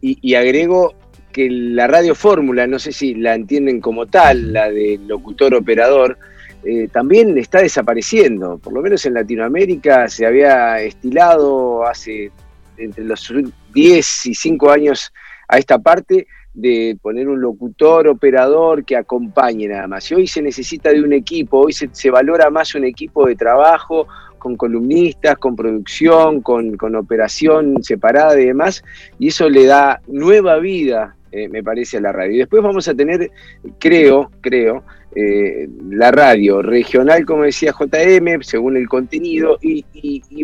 Y, agrego que la radio fórmula, no sé si la entienden como tal, la del locutor operador, eh, también está desapareciendo. Por lo menos en Latinoamérica se había estilado hace entre los 10 y 5 años a esta parte de poner un locutor, operador que acompañe nada más. Y hoy se necesita de un equipo, hoy se, valora más un equipo de trabajo con columnistas, con producción, con, operación separada y demás, y eso le da nueva vida, eh, me parece, a la radio. Y después vamos a tener, creo, creo, eh, la radio regional, como decía JM, según el contenido, y,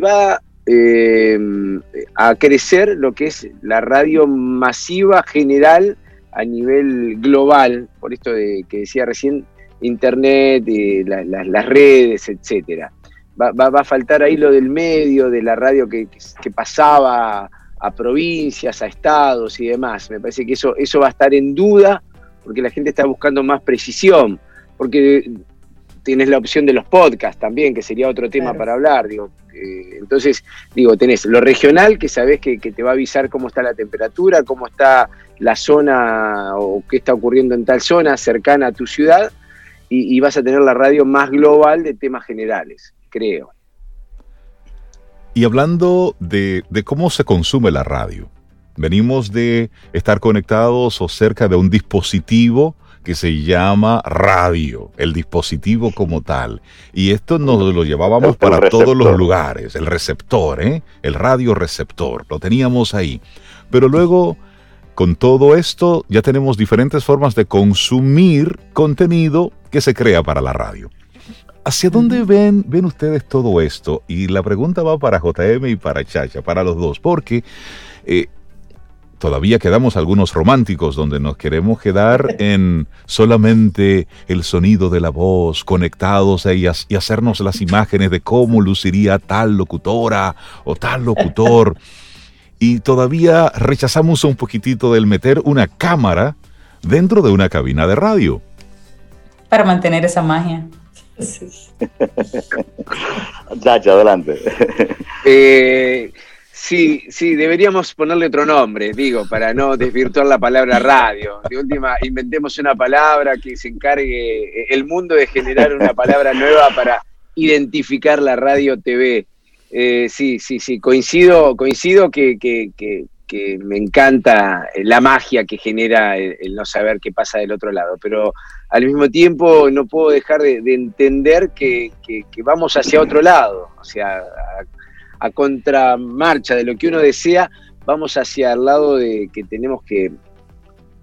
va eh, a crecer lo que es la radio masiva general a nivel global, por esto de que decía recién, internet, las redes, etcétera. Va, a faltar ahí lo del medio, de la radio que, pasaba a provincias, a estados y demás. Me parece que eso, eso va a estar en duda porque la gente está buscando más precisión porque tienes la opción de los podcasts también, que sería otro tema para hablar, digo. Eh, entonces, digo, tenés lo regional, que sabés que, te va a avisar cómo está la temperatura, cómo está la zona o qué está ocurriendo en tal zona cercana a tu ciudad, y, vas a tener la radio más global de temas generales, creo. Y hablando de, de cómo se consume la radio, venimos de estar conectados o cerca de un dispositivo, que se llama radio, el dispositivo como tal. Y esto nos lo llevábamos para todos los lugares, el receptor, ¿eh? el radio receptor, lo teníamos ahí. Pero luego con todo esto ya tenemos diferentes formas de consumir contenido que se crea para la radio. ¿Hacia dónde ven, ven ustedes todo esto? Y la pregunta va para JM y para Chacha, para los dos, porque eh, todavía quedamos algunos románticos donde nos queremos quedar [laughs] en solamente el sonido de la voz, conectados a ellas y hacernos las imágenes de cómo luciría tal locutora o tal locutor. [laughs] Y todavía rechazamos un poquitito del meter una cámara dentro de una cabina de radio. Para mantener esa magia. [laughs] Chacha, adelante. [laughs] Eh, Sí, sí, deberíamos ponerle otro nombre, digo, para no desvirtuar la palabra radio. De última, inventemos una palabra que se encargue el mundo de generar una palabra nueva para identificar la radio TV. Eh, sí, sí, sí, coincido, coincido que, me encanta la magia que genera el, no saber qué pasa del otro lado, pero al mismo tiempo no puedo dejar de, entender que, vamos hacia otro lado, o sea, a contramarcha de lo que uno desea, vamos hacia el lado de que tenemos que...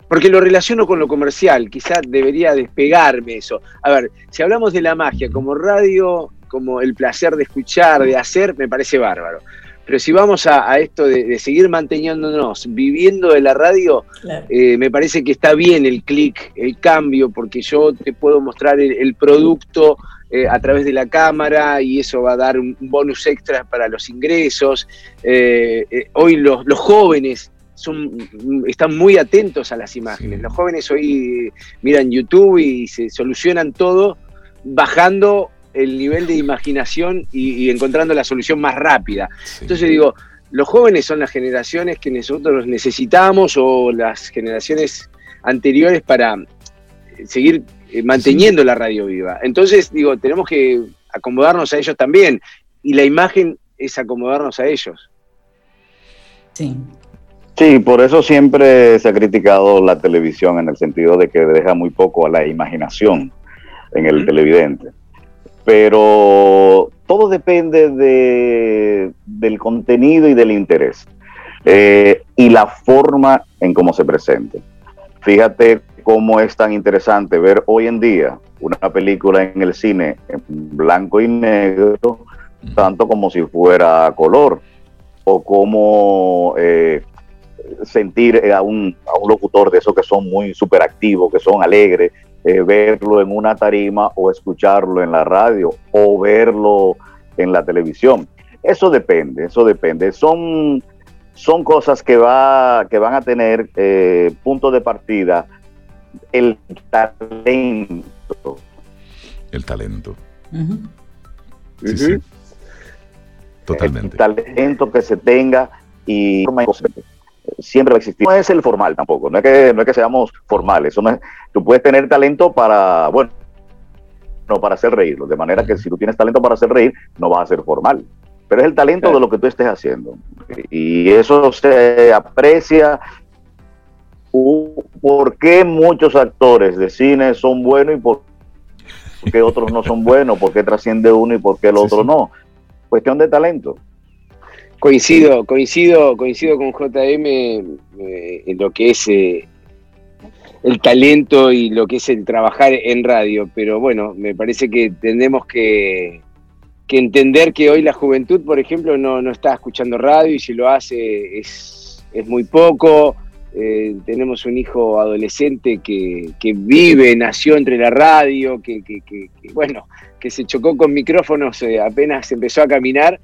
Porque lo relaciono con lo comercial, quizás debería despegarme eso. A ver, si hablamos de la magia como radio, como el placer de escuchar, de hacer, me parece bárbaro. Pero si vamos a, esto de, seguir manteniéndonos, viviendo de la radio, eh, me parece que está bien el clic, el cambio, porque yo te puedo mostrar el producto eh, a través de la cámara y eso va a dar un bonus extra para los ingresos. Eh, eh, hoy los, jóvenes son, están muy atentos a las imágenes. Los jóvenes hoy miran YouTube y se solucionan todo bajando el nivel de imaginación y, encontrando la solución más rápida. Entonces digo, los jóvenes son las generaciones que nosotros necesitamos o las generaciones anteriores para seguir eh, manteniendo la radio viva. Entonces, digo, tenemos que acomodarnos a ellos también. Y la imagen es acomodarnos a ellos. Sí. Sí, por eso siempre se ha criticado la televisión en el sentido de que deja muy poco a la imaginación en el televidente. Pero todo depende de, del contenido y del interés eh, y la forma en cómo se presente. Fíjate cómo es tan interesante ver hoy en día una película en el cine en blanco y negro, tanto como si fuera color, o como eh, sentir a un, a un, locutor de esos que son muy superactivos, que son alegres, eh, verlo en una tarima o escucharlo en la radio o verlo en la televisión. Eso depende, eso depende. Son, son cosas que, va, que van a tener eh, puntos de partida el talento. El talento. Totalmente. El talento que se tenga y siempre va a existir. No es el formal tampoco, no es que, no es que seamos formales. no tú puedes tener talento para, bueno, no para hacer reírlo. De manera que si tú tienes talento para hacer reír, no vas a ser formal. Pero es el talento de lo que tú estés haciendo. Y eso se aprecia por qué muchos actores de cine son buenos y por qué otros no son buenos, por qué trasciende uno y por qué el otro no. Cuestión de talento. Coincido, coincido, coincido con JM eh, en lo que es eh, el talento y lo que es el trabajar en radio, pero bueno, me parece que tenemos que, entender que hoy la juventud, por ejemplo, no, no está escuchando radio y si lo hace es, es muy poco eh, tenemos un hijo adolescente que, vive, nació entre la radio, que, bueno, que se chocó con micrófonos eh, apenas empezó a caminar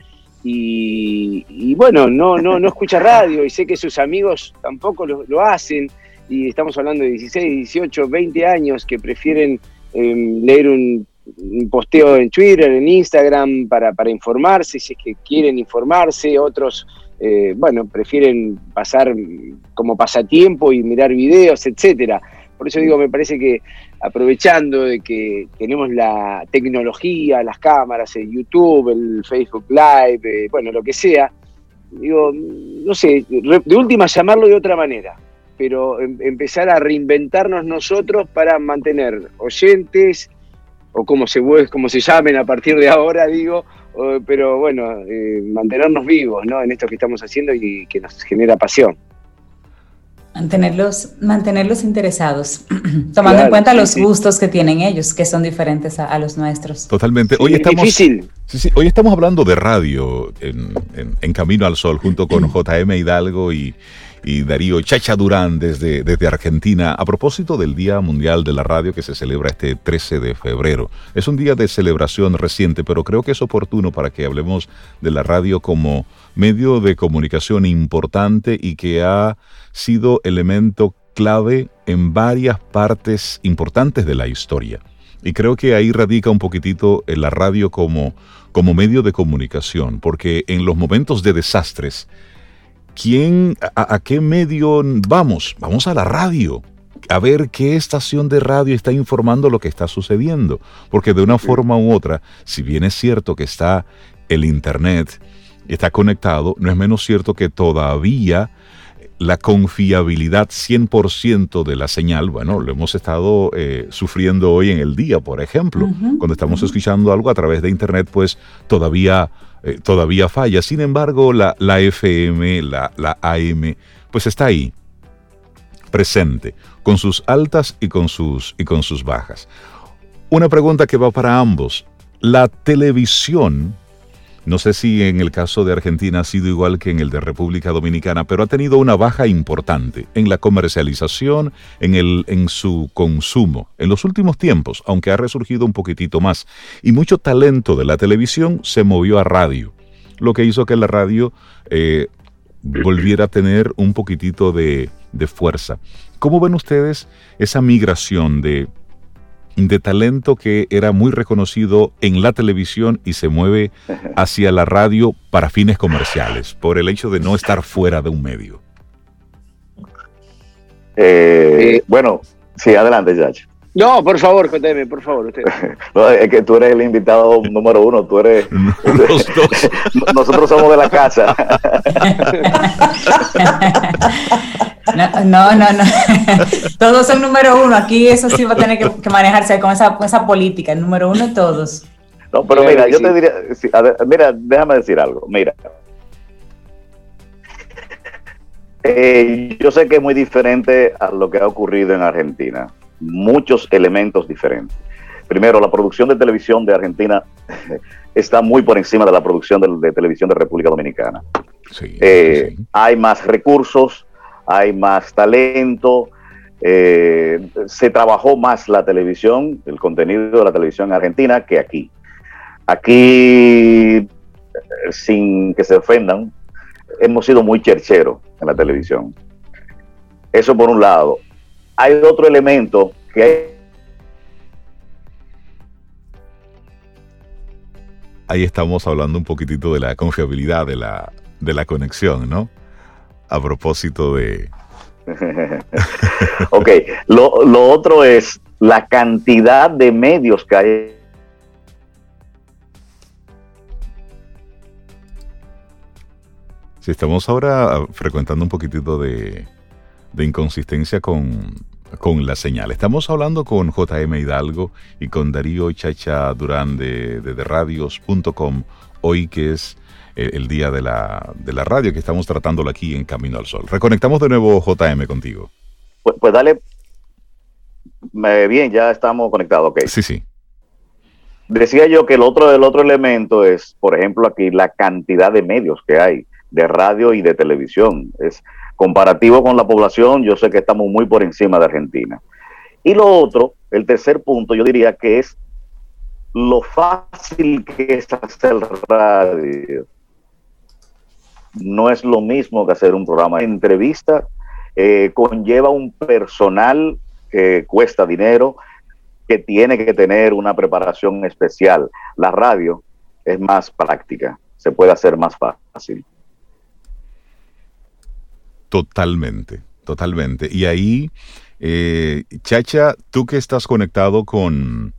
y, bueno, no, no, no escucha radio y sé que sus amigos tampoco lo, hacen y estamos hablando de 16, 18, 20 años que prefieren em, leer un, posteo en Twitter, en Instagram para, para informarse, si es que quieren informarse, otros eh, bueno, prefieren pasar como pasatiempo y mirar videos, etcétera. Por eso digo, me parece que aprovechando de que tenemos la tecnología, las cámaras, el YouTube, el Facebook Live, eh, bueno, lo que sea, digo, no sé, de última llamarlo de otra manera, pero em, empezar a reinventarnos nosotros para mantener oyentes, o como se, como se llamen a partir de ahora, digo, pero bueno, eh, mantenernos vivos ¿no? en esto que estamos haciendo y que nos genera pasión. Mantenerlos, mantenerlos interesados, [clears throat] tomando en cuenta los gustos que tienen ellos, que son diferentes a, los nuestros. Totalmente. Hoy estamos, difícil. hoy estamos hablando de radio en, en, Camino al Sol, junto con [clears throat] JM Hidalgo y, y Darío Chacha Durán desde, desde Argentina, a propósito del Día Mundial de la Radio que se celebra este 13 de febrero. Es un día de celebración reciente, pero creo que es oportuno para que hablemos de la radio como medio de comunicación importante y que ha sido elemento clave en varias partes importantes de la historia. Y creo que ahí radica un poquitito la radio como, como medio de comunicación, porque en los momentos de desastres, ¿quién, a, qué medio vamos? Vamos a la radio a ver qué estación de radio está informando lo que está sucediendo. Porque de una forma u otra, si bien es cierto que está el Internet, está conectado, no es menos cierto que todavía la confiabilidad 100% de la señal, bueno, lo hemos estado eh, sufriendo hoy en el día, por ejemplo, cuando estamos escuchando algo a través de Internet, pues todavía, eh, todavía falla. Sin embargo, la, la FM, la, la AM, pues está ahí, presente, con sus altas y con sus, y con sus bajas. Una pregunta que va para ambos. La televisión no sé si en el caso de Argentina ha sido igual que en el de República Dominicana, pero ha tenido una baja importante en la comercialización, en, el, en su consumo, en los últimos tiempos, aunque ha resurgido un poquitito más. Y mucho talento de la televisión se movió a radio, lo que hizo que la radio eh, volviera a tener un poquitito de, de fuerza. ¿Cómo ven ustedes esa migración de de talento que era muy reconocido en la televisión y se mueve [laughs] hacia la radio para fines comerciales, por el hecho de no estar fuera de un medio. Eh, bueno, sí, adelante, Yacho. No, por favor, cuénteme, por favor. Usted. [laughs] es que tú eres el invitado número uno, tú eres... [laughs] [laughs] Nosotros somos de la casa. No, no, no. todos son número uno. Aquí eso sí va a tener que, manejarse con esa, esa política. El número uno todos. No, pero mira, yo te diría, mira, déjame decir algo. Mira, eh, yo sé que es muy diferente a lo que ha ocurrido en Argentina. Muchos elementos diferentes. Primero, la producción de televisión de Argentina [laughs] está muy por encima de la producción de, televisión de República Dominicana. Eh, hay más recursos, hay más talento, eh, se trabajó más la televisión, el contenido de la televisión en Argentina que aquí. Aquí, sin que se ofendan, hemos sido muy chercheros en la televisión. Eso por un lado. Hay otro elemento que hay ahí estamos hablando un poquitito de la confiabilidad de la, de la conexión, ¿no? a propósito de... [laughs] ok, lo, lo otro es la cantidad de medios que hay Si estamos ahora frecuentando un poquitito de, de inconsistencia con, con, la señal. Estamos hablando con JM Hidalgo y con Darío Chacha Durán de, de, de radios.com, hoy que es el, día de la, de la radio que estamos tratándolo aquí en Camino al Sol. Reconectamos de nuevo JM contigo. Pues, pues dale. Bien, ya estamos conectados, ok. Sí, sí. Decía yo que el otro, el otro elemento es, por ejemplo, aquí la cantidad de medios que hay de radio y de televisión. Es comparativo con la población, yo sé que estamos muy por encima de Argentina. Y lo otro, el tercer punto, yo diría que es lo fácil que es hacer radio no es lo mismo que hacer un programa de entrevista, eh, conlleva un personal que cuesta dinero, que tiene que tener una preparación especial. La radio es más práctica, se puede hacer más fácil. Totalmente, totalmente. Y ahí, eh, Chacha, tú que estás conectado con,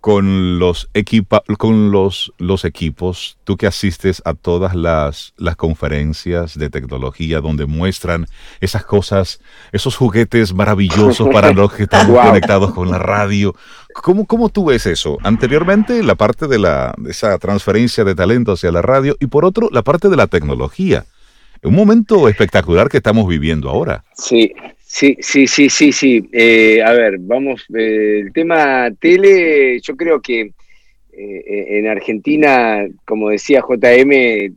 con los, equipa con los, los equipos, tú que asistes a todas las, las conferencias de tecnología donde muestran esas cosas, esos juguetes maravillosos [laughs] para los que están conectados con la radio. ¿Cómo, ¿Cómo tú ves eso? Anteriormente, la parte de, la, de esa transferencia de talento hacia la radio y por otro, la parte de la tecnología. Un momento espectacular que estamos viviendo ahora. Sí, sí, sí, sí, sí, sí. Eh, a ver, vamos, eh, el tema tele, yo creo que eh, en Argentina, como decía JM,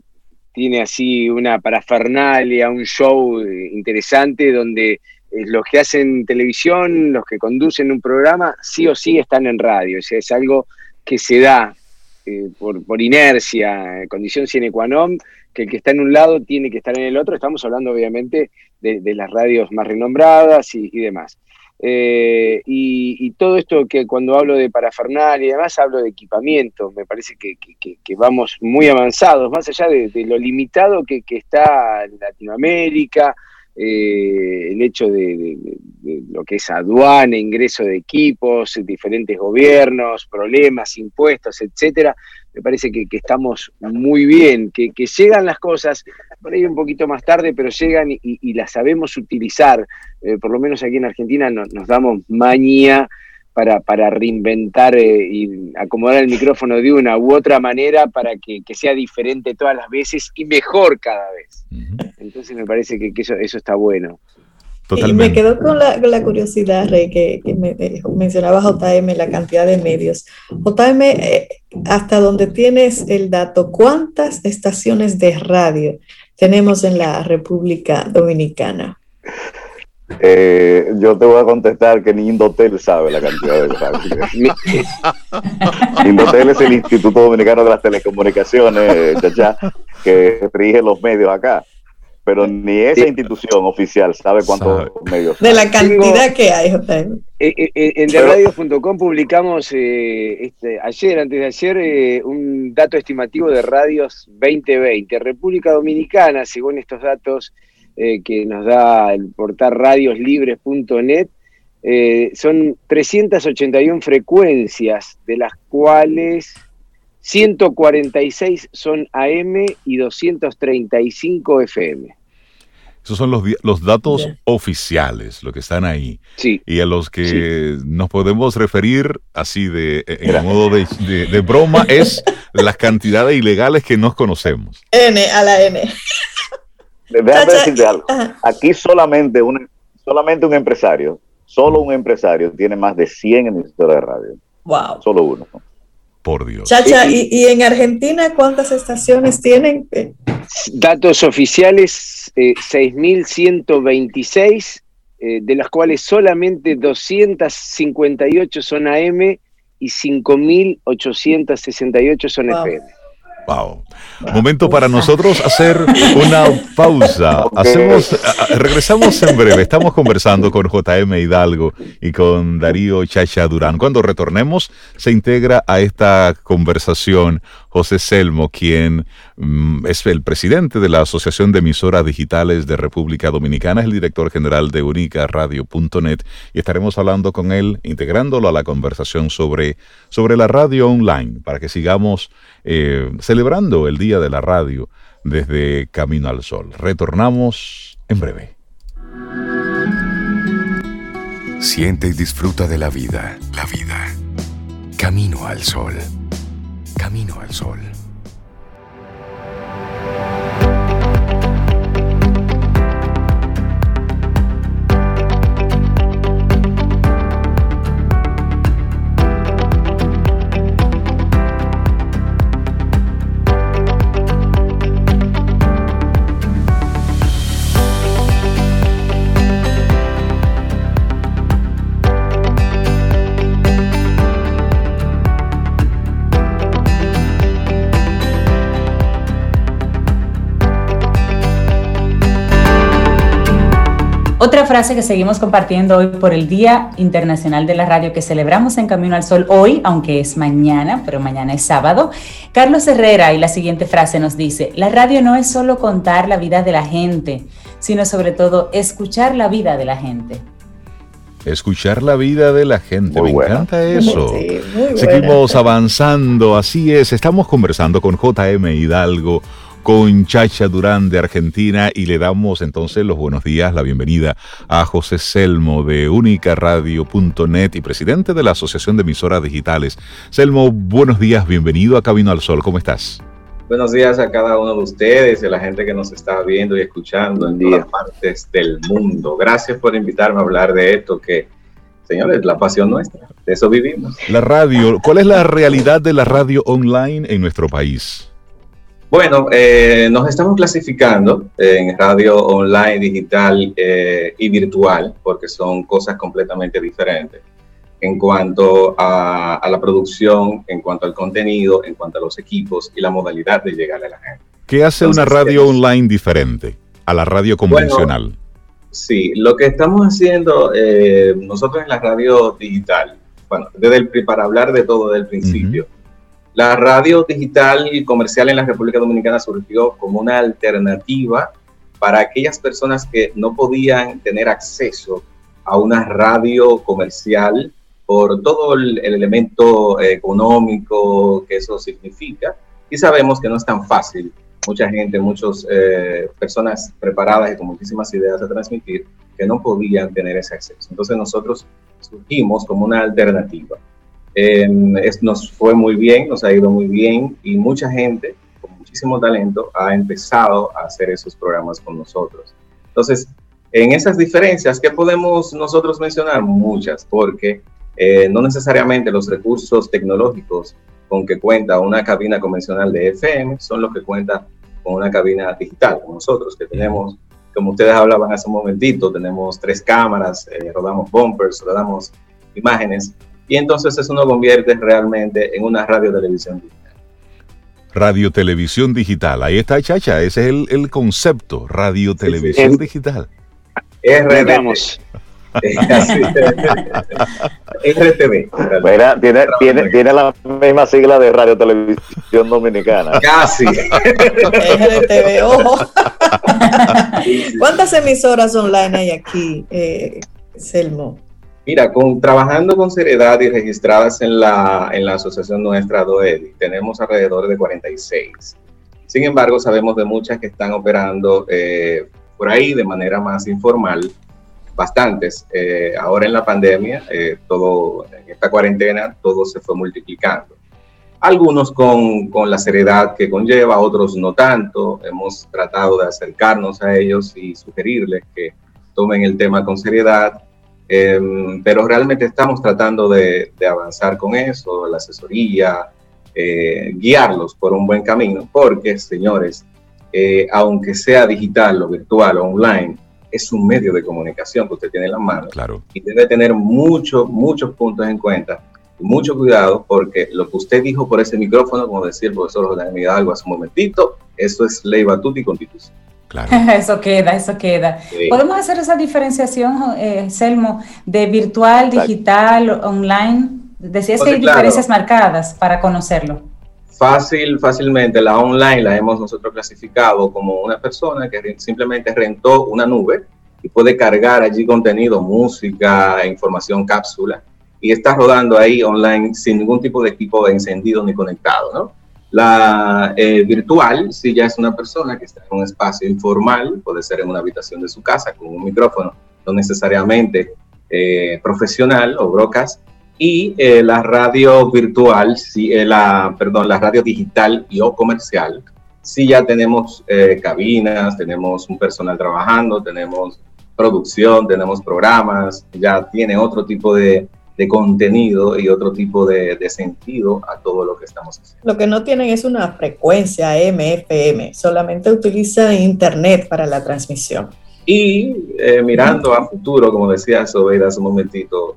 tiene así una parafernalia, un show interesante donde los que hacen televisión, los que conducen un programa, sí o sí están en radio. O es algo que se da por, por, inercia, condición sine qua non, que el que está en un lado tiene que estar en el otro. Estamos hablando obviamente de, las radios más renombradas y, demás. Eh, y, todo esto que cuando hablo de parafernal y demás, hablo de equipamiento, me parece que, vamos muy avanzados, más allá de, lo limitado que, está Latinoamérica, eh, el hecho de, lo que es aduana, ingreso de equipos, diferentes gobiernos, problemas, impuestos, etcétera, me parece que, estamos muy bien, que, llegan las cosas, por ahí un poquito más tarde, pero llegan y, las sabemos utilizar. Eh, por lo menos aquí en Argentina nos damos maña para, para reinventar eh, y acomodar el micrófono de una u otra manera para que, sea diferente todas las veces y mejor cada vez. Entonces me parece que, eso, eso está bueno. Y me quedo con la, curiosidad, Rey, que, me, eh, mencionaba JM, la cantidad de medios. JM, eh, hasta donde tienes el dato, ¿cuántas estaciones de radio tenemos en la República Dominicana? Eh, yo te voy a contestar que ni Indotel sabe la cantidad de radio. [laughs] Indotel es el Instituto Dominicano de las Telecomunicaciones, chacha, que rige los medios acá pero ni esa institución oficial sabe cuántos medios. De la cantidad que hay. Eh, eh, eh, en derradio.com publicamos este, ayer, antes de ayer, un dato estimativo de radios 2020. República Dominicana, según estos datos que nos da el portal radioslibres.net, son 381 frecuencias, de las cuales 146 son AM y 235 FM. Esos son los, los datos oficiales, lo que están ahí. Sí. Y a los que nos podemos referir así de en modo de, broma es las cantidades ilegales que nos conocemos. N a la N. Déjame decirte algo. Aquí solamente un, solamente un empresario, solo un empresario tiene más de 100 emisoras de radio. Wow. Solo uno. Por Dios. Chacha, ¿y, en Argentina cuántas estaciones tienen? Datos oficiales, 6.126, eh, eh, de las cuales solamente 258 son AM y 5.868 son FM. Wow. Momento para nosotros hacer una pausa. [laughs] Hacemos, regresamos en breve. Estamos conversando con JM Hidalgo y con Darío Chacha Durán. Cuando retornemos, se integra a esta conversación José Selmo, quien mm, es el presidente de la Asociación de Emisoras Digitales de República Dominicana, es el director general de unicaradio.net y estaremos hablando con él, integrándolo a la conversación sobre, sobre la radio online, para que sigamos eh, celebrando el Día de la Radio desde Camino al Sol. Retornamos en breve. Siente y disfruta de la vida, la vida. Camino al Sol. Camino al Sol. Otra frase que seguimos compartiendo hoy por el Día Internacional de la Radio que celebramos en Camino al Sol hoy, aunque es mañana, pero mañana es sábado. Carlos Herrera y la siguiente frase nos dice, la radio no es solo contar la vida de la gente, sino sobre todo escuchar la vida de la gente. Escuchar la vida de la gente, me encanta eso. Seguimos avanzando, así es, estamos conversando con JM Hidalgo con Chacha Durán de Argentina y le damos entonces los buenos días, la bienvenida a José Selmo de unicaradio.net y presidente de la Asociación de Emisoras Digitales. Selmo, buenos días, bienvenido a Camino al Sol, ¿cómo estás? Buenos días a cada uno de ustedes y a la gente que nos está viendo y escuchando en todas partes del mundo. Gracias por invitarme a hablar de esto que, señores, la pasión nuestra. De eso vivimos. La radio, ¿cuál es la realidad de la radio online en nuestro país? Bueno, eh, nos estamos clasificando en radio online, digital eh, y virtual, porque son cosas completamente diferentes en cuanto a, la producción, en cuanto al contenido, en cuanto a los equipos y la modalidad de llegar a la gente. ¿Qué hace una radio online diferente a la radio convencional? sí, lo que estamos haciendo eh, nosotros en la radio digital, bueno, desde el, para hablar de todo desde el principio. La radio digital y comercial en la República Dominicana surgió como una alternativa para aquellas personas que no podían tener acceso a una radio comercial por todo el, elemento económico que eso significa. Y sabemos que no es tan fácil. Mucha gente, muchas eh, personas preparadas y con muchísimas ideas a transmitir que no podían tener ese acceso. Entonces nosotros surgimos como una alternativa. Em, nos fue muy bien, nos ha ido muy bien y mucha gente con muchísimo talento ha empezado a hacer esos programas con nosotros. Entonces, en esas diferencias, ¿qué podemos nosotros mencionar? Muchas, porque eh, no necesariamente los recursos tecnológicos con que cuenta una cabina convencional de FM son los que cuenta con una cabina digital, como nosotros, que tenemos, como ustedes hablaban hace un momentito, tenemos tres cámaras, eh, rodamos bumpers, rodamos imágenes, y entonces eso nos convierte realmente en una radio televisión digital. Radio televisión digital, ahí está Chacha, ese es el, concepto, radio televisión digital. RDMOS. [laughs] RTV. tiene, tiene, tiene, la misma sigla de Radio Televisión Dominicana. Casi. RTV, ojo. ¿Cuántas emisoras online hay aquí, eh, Selmo? Mira, con, trabajando con seriedad y registradas en la, en la asociación nuestra DOEDI, tenemos alrededor de 46. Sin embargo, sabemos de muchas que están operando eh, por ahí de manera más informal, bastantes. Eh, ahora en la pandemia, eh, todo, en esta cuarentena, todo se fue multiplicando. Algunos con, con, la seriedad que conlleva, otros no tanto. Hemos tratado de acercarnos a ellos y sugerirles que tomen el tema con seriedad Em, pero realmente estamos tratando de, avanzar con eso, la asesoría, eh, guiarlos por un buen camino, porque, señores, eh, aunque sea digital o virtual o online, es un medio de comunicación que usted tiene en la mano. Claro. Y debe tener muchos, muchos puntos en cuenta. Mucho cuidado porque lo que usted dijo por ese micrófono, como decía el profesor José Hidalgo hace un momentito, eso es ley batuta y constitución. [laughs] Eso queda, eso queda. ¿Podemos hacer esa diferenciación, eh, Selmo, de virtual, digital, online? Decías que hay diferencias marcadas para conocerlo. Fácil, fácilmente. La online la hemos nosotros clasificado como una persona que simplemente rentó una nube y puede cargar allí contenido, música, información, cápsula, y está rodando ahí online sin ningún tipo de equipo encendido ni conectado, ¿no? La eh, virtual, si ya es una persona que está en un espacio informal, puede ser en una habitación de su casa con un micrófono, no necesariamente eh, profesional o brocas. Y eh, la radio virtual, si, la, perdón, la radio digital y o comercial, si ya tenemos cabinas, tenemos un personal trabajando, tenemos producción, tenemos programas, ya tiene otro tipo de de contenido y otro tipo de, sentido a todo lo que estamos haciendo. Lo que no tienen es una frecuencia MFM, solamente utilizan Internet para la transmisión. Y eh, mirando a futuro, como decía Sobeida hace un momentito,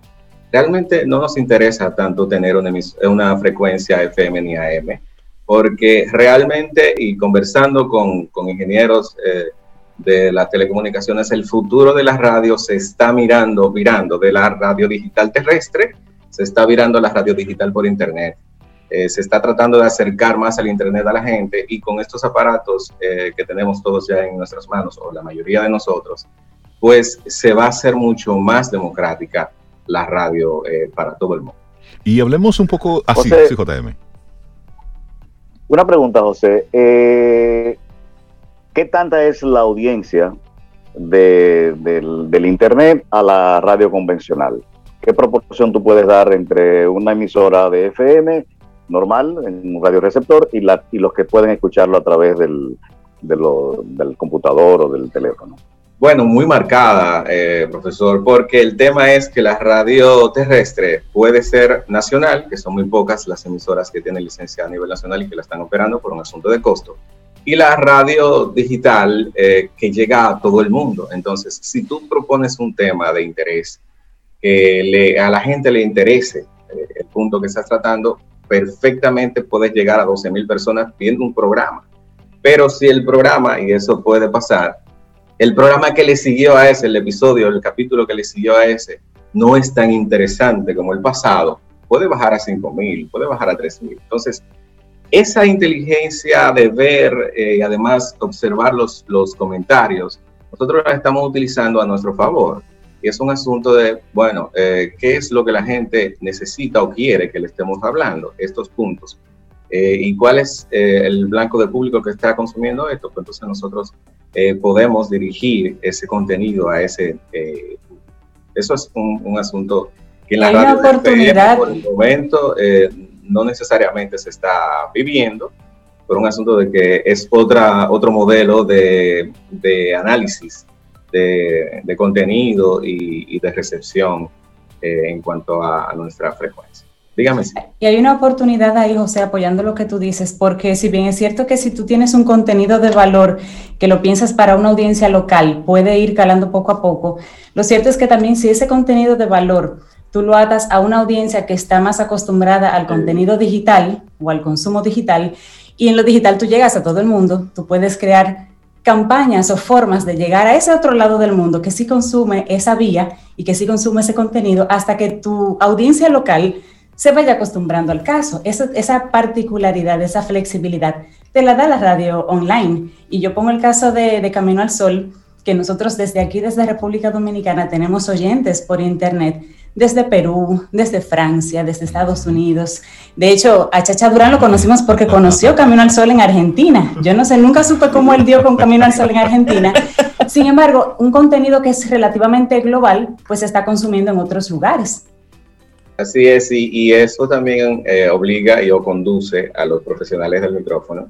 realmente no nos interesa tanto tener una, una frecuencia FM ni AM, porque realmente, y conversando con, con ingenieros, eh, de las telecomunicaciones, el futuro de la radio se está mirando, virando de la radio digital terrestre, se está virando a la radio digital por internet. Eh, se está tratando de acercar más al internet a la gente y con estos aparatos eh, que tenemos todos ya en nuestras manos, o la mayoría de nosotros, pues se va a hacer mucho más democrática la radio eh, para todo el mundo. Y hablemos un poco así, JM. Una pregunta, José. ¿Qué tanta es la audiencia del, Internet a la radio convencional? ¿Qué proporción tú puedes dar entre una emisora de FM normal, en un radioreceptor, y, y los que pueden escucharlo a través del, del computador o del teléfono. Bueno, muy marcada, eh, profesor, porque el tema es que la radio terrestre puede ser nacional, que son muy pocas las emisoras que tienen licencia a nivel nacional y que la están operando por un asunto de costo, y la radio digital eh, que llega a todo el mundo. Entonces, si tú propones un tema de interés que a la gente le interese eh, el punto que estás tratando, perfectamente puedes llegar a 12 mil personas viendo un programa. Pero si el programa, y eso puede pasar, el programa que le siguió a ese, el episodio, el capítulo que le siguió a ese, no es tan interesante como el pasado, puede bajar a 5.000, puede bajar a 3.000. Entonces, esa inteligencia de ver y eh, además observar los, los comentarios, nosotros la estamos utilizando a nuestro favor. Y es un asunto de, bueno, eh, ¿qué es lo que la gente necesita o quiere que le estemos hablando? Estos puntos. Eh, ¿Y cuál es el blanco de público que está consumiendo esto? Pues entonces nosotros eh, podemos dirigir ese contenido a ese... Eh, eso es un, asunto que en la radio oportunidad. por el momento eh, no necesariamente se está viviendo, por un asunto de que es otra, otro modelo de, de análisis de, de, contenido y, de recepción en cuanto a nuestra frecuencia. Dígame. Y hay una oportunidad ahí, José, apoyando lo que tú dices, porque si bien es cierto que si tú tienes un contenido de valor que lo piensas para una audiencia local, puede ir calando poco a poco, lo cierto es que también si ese contenido de valor tú lo atas a una audiencia que está más acostumbrada al contenido digital o al consumo digital, y en lo digital tú llegas a todo el mundo, tú puedes crear campañas o formas de llegar a ese otro lado del mundo que sí consume esa vía y que sí consume ese contenido hasta que tu audiencia local se vaya acostumbrando al caso. Esa, particularidad, esa flexibilidad, te la da la radio online. Y yo pongo el caso de, Camino al Sol, que nosotros desde aquí, desde República Dominicana, tenemos oyentes por Internet, desde Perú, desde Francia, desde Estados Unidos. De hecho, a Chacha Durán lo conocimos porque conoció Camino al Sol en Argentina. Yo no sé, nunca supe cómo él dio con Camino al Sol en Argentina. Sin embargo, un contenido que es relativamente global, pues se está consumiendo en otros lugares. Así es, y, eso también eh, obliga y o conduce a los profesionales del micrófono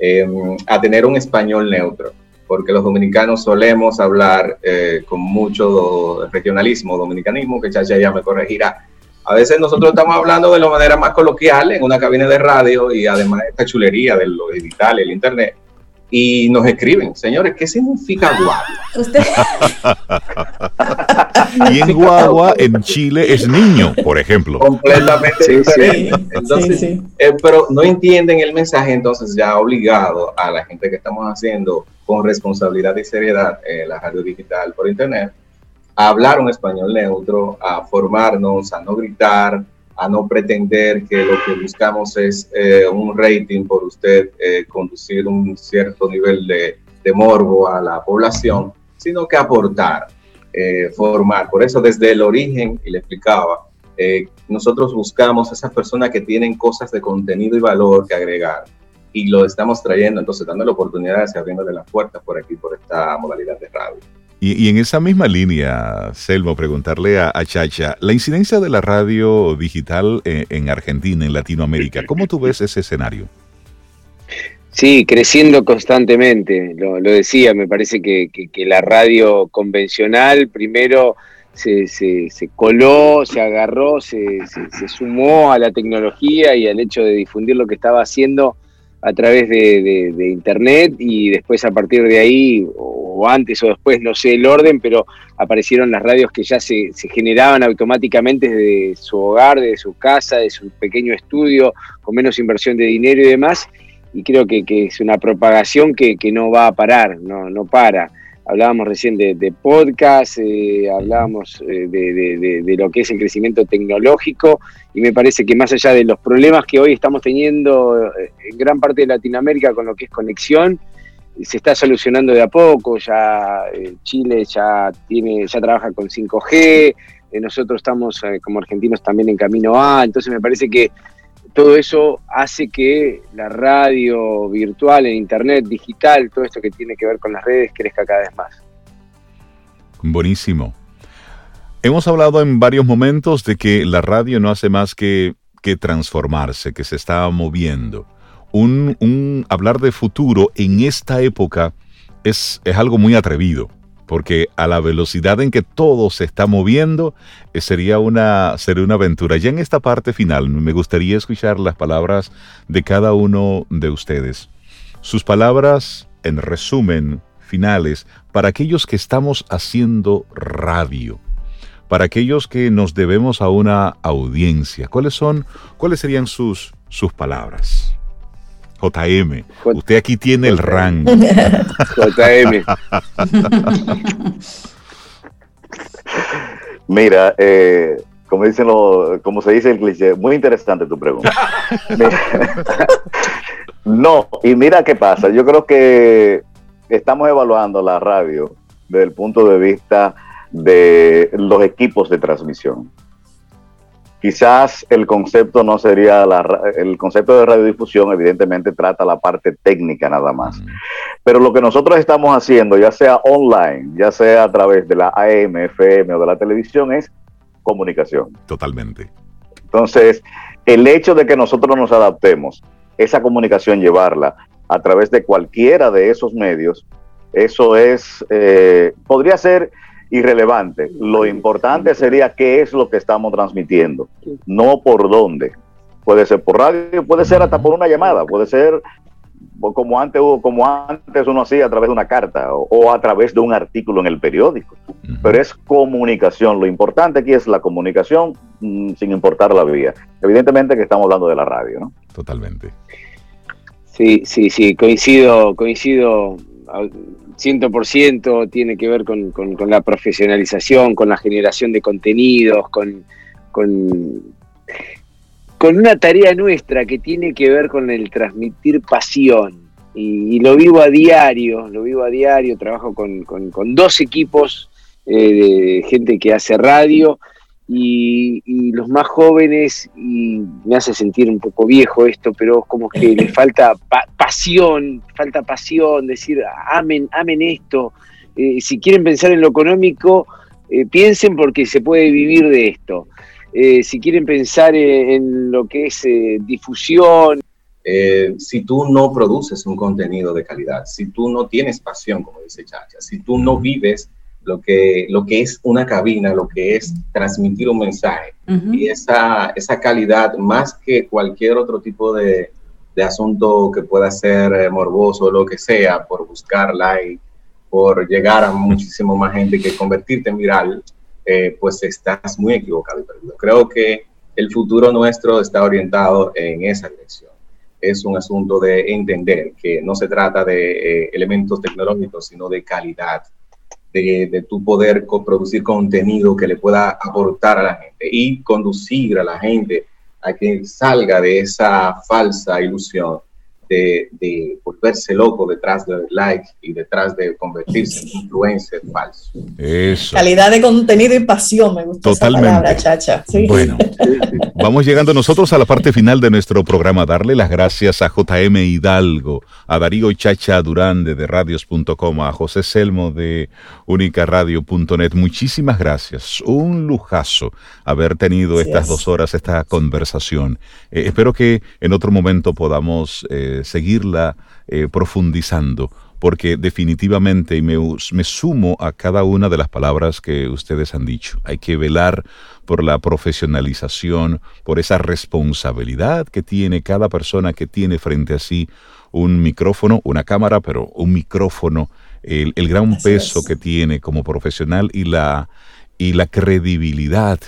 em, a tener un español neutro, porque los dominicanos solemos hablar eh, con mucho regionalismo, dominicanismo, que Chacha ya me corregirá. A veces nosotros estamos hablando de la manera más coloquial en una cabina de radio y además esta chulería de lo digital, el internet, y nos escriben, señores, ¿qué significa guagua? ¿Usted? [laughs] y en guagua en Chile es niño, por ejemplo. Completamente diferente. Entonces, eh, pero no entienden el mensaje, entonces ya obligado a la gente que estamos haciendo con responsabilidad y seriedad eh, la radio digital por internet, a hablar un español neutro, a formarnos, a no gritar, a no pretender que lo que buscamos es eh, un rating por usted eh, conducir un cierto nivel de, morbo a la población, sino que aportar, eh, formar. Por eso desde el origen, y le explicaba, nosotros buscamos esas personas que tienen cosas de contenido y valor que agregar y lo estamos trayendo, entonces dando la oportunidad de abriéndole las puertas por aquí, por esta modalidad de radio. Y, en esa misma línea, Selmo, preguntarle a, Chacha, la incidencia de la radio digital eh, en, Argentina, en Latinoamérica, ¿cómo tú ves ese escenario? Sí, creciendo constantemente, lo, decía, me parece que, la radio convencional primero se, coló, se agarró, se, sumó a la tecnología y al hecho de difundir lo que estaba haciendo a través de, internet y después a partir de ahí, o antes o después, no sé el orden, pero aparecieron las radios que ya se, generaban automáticamente desde su hogar, de su casa, de su pequeño estudio, con menos inversión de dinero y demás, y creo que, es una propagación que, que, no va a parar, no, no para hablábamos recién de, podcast, eh, hablábamos eh, de, lo que es el crecimiento tecnológico y me parece que más allá de los problemas que hoy estamos teniendo eh, en gran parte de Latinoamérica con lo que es conexión, se está solucionando de a poco, ya Chile ya tiene, ya trabaja con 5G, nosotros estamos como argentinos también en camino A, entonces me parece que todo eso hace que la radio virtual, en internet, digital, todo esto que tiene que ver con las redes crezca cada vez más. Buenísimo. Hemos hablado en varios momentos de que la radio no hace más que que transformarse, que se está moviendo. Un, hablar de futuro en esta época es, es algo muy atrevido porque a la velocidad en que todo se está moviendo eh, sería, una, sería una aventura. Ya en esta parte final me gustaría escuchar las palabras de cada uno de ustedes. Sus palabras, en resumen, finales, para aquellos que estamos haciendo radio, para aquellos que nos debemos a una audiencia. ¿Cuáles son, cuáles serían sus, sus palabras? JM, usted aquí tiene el rango. JM. Mira, eh, como dicen lo, como se dice el cliché, muy interesante tu pregunta. [laughs] no, y mira qué pasa. Yo creo que estamos evaluando la radio desde el punto de vista de los equipos de transmisión. Quizás el concepto no sería la, el concepto de radiodifusión, evidentemente trata la parte técnica nada más. Pero lo que nosotros estamos haciendo, ya sea online, ya sea a través de la AM, FM o de la televisión, es comunicación. Totalmente. Entonces, el hecho de que nosotros nos adaptemos, esa comunicación llevarla a través de cualquiera de esos medios, eso es, eh, podría ser irrelevante. Lo importante sería qué es lo que estamos transmitiendo, no por dónde. Puede ser por radio, puede ser hasta por una llamada, puede ser como antes, como antes uno hacía a través de una carta o, a través de un artículo en el periódico. Pero es comunicación. Lo importante aquí es la comunicación mm, sin importar la vía. Evidentemente que estamos hablando de la radio, ¿no? Totalmente. Sí, sí, sí, coincido, coincido 100% tiene que ver con, la profesionalización, con la generación de contenidos, con, con, una tarea nuestra que tiene que ver con el transmitir pasión. Y, lo vivo a diario, lo vivo a diario, trabajo con, dos equipos eh, de gente que hace radio y, los más jóvenes, y me hace sentir un poco viejo esto, pero como que les [laughs] falta pasión, falta pasión, decir, amen, amen esto. Eh, si quieren pensar en lo económico, eh, piensen porque se puede vivir de esto. Eh, si quieren pensar en, lo que es difusión. si tú no produces un contenido de calidad, si tú no tienes pasión, como dice Chacha, si tú no vives lo que, lo que es una cabina, lo que es transmitir un mensaje. Y esa, esa calidad, más que cualquier otro tipo de, de asunto que pueda ser eh, morboso o lo que sea, por buscar like, por llegar a muchísimo más gente que convertirte en viral, eh, pues estás muy equivocado Creo que el futuro nuestro está orientado en esa dirección. Es un asunto de entender que no se trata de eh, elementos tecnológicos, sino de calidad, de, tu poder producir contenido que le pueda aportar a la gente y conducir a la gente a que salga de esa falsa ilusión de, volverse loco detrás del like y detrás de convertirse en influencer falso. Calidad de contenido y pasión, me gusta Totalmente. esa palabra, chacha. Bueno, [laughs] vamos llegando nosotros a la parte final de nuestro programa. Darle las gracias a JM Hidalgo, a Darío Chacha Durán de radios.com, a José Selmo de unicaradio.net. Muchísimas gracias. Un lujazo haber tenido estas dos horas, esta conversación. Eh, espero que en otro momento podamos... Eh, seguirla eh, profundizando, porque definitivamente, y me, me sumo a cada una de las palabras que ustedes han dicho, hay que velar por la profesionalización, por esa responsabilidad que tiene cada persona que tiene frente a sí un micrófono, una cámara, pero un micrófono, el, gran peso que tiene como profesional y la, y la credibilidad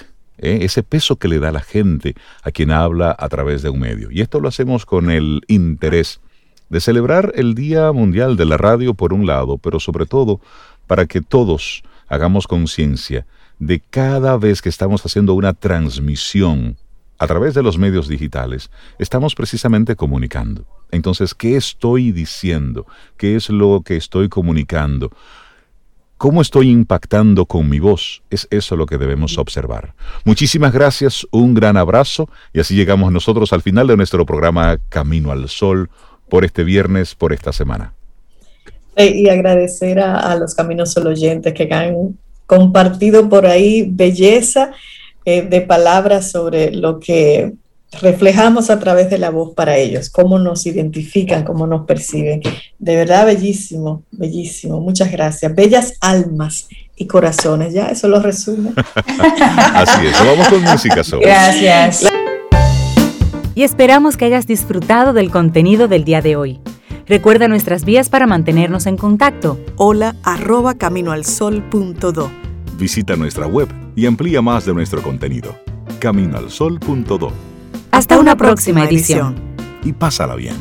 ¿eh? ese peso que le da la gente a quien habla a través de un medio. Y esto lo hacemos con el interés de celebrar el Día Mundial de la Radio por un lado, pero sobre todo para que todos hagamos conciencia de cada vez que estamos haciendo una transmisión a través de los medios digitales, estamos precisamente comunicando. Entonces, ¿qué estoy diciendo? ¿Qué es lo que estoy comunicando? ¿Cómo estoy impactando con mi voz? Es eso lo que debemos observar. Muchísimas gracias, un gran abrazo y así llegamos nosotros al final de nuestro programa Camino al Sol por este viernes, por esta semana. Y agradecer a, los Caminos Sol oyentes que han compartido por ahí belleza eh, de palabras sobre lo que reflejamos a través de la voz para ellos, cómo nos identifican, cómo nos perciben. De verdad, bellísimo, bellísimo. Muchas gracias. Bellas almas y corazones, ya, eso lo resume. [laughs] Así es, vamos con música sobre. Gracias. Y esperamos que hayas disfrutado del contenido del día de hoy. Recuerda nuestras vías para mantenernos en contacto. Hola arroba caminoalsol.do. Visita nuestra web y amplía más de nuestro contenido. Caminoalsol.do. Hasta, una, próxima, edición. Y pásala bien.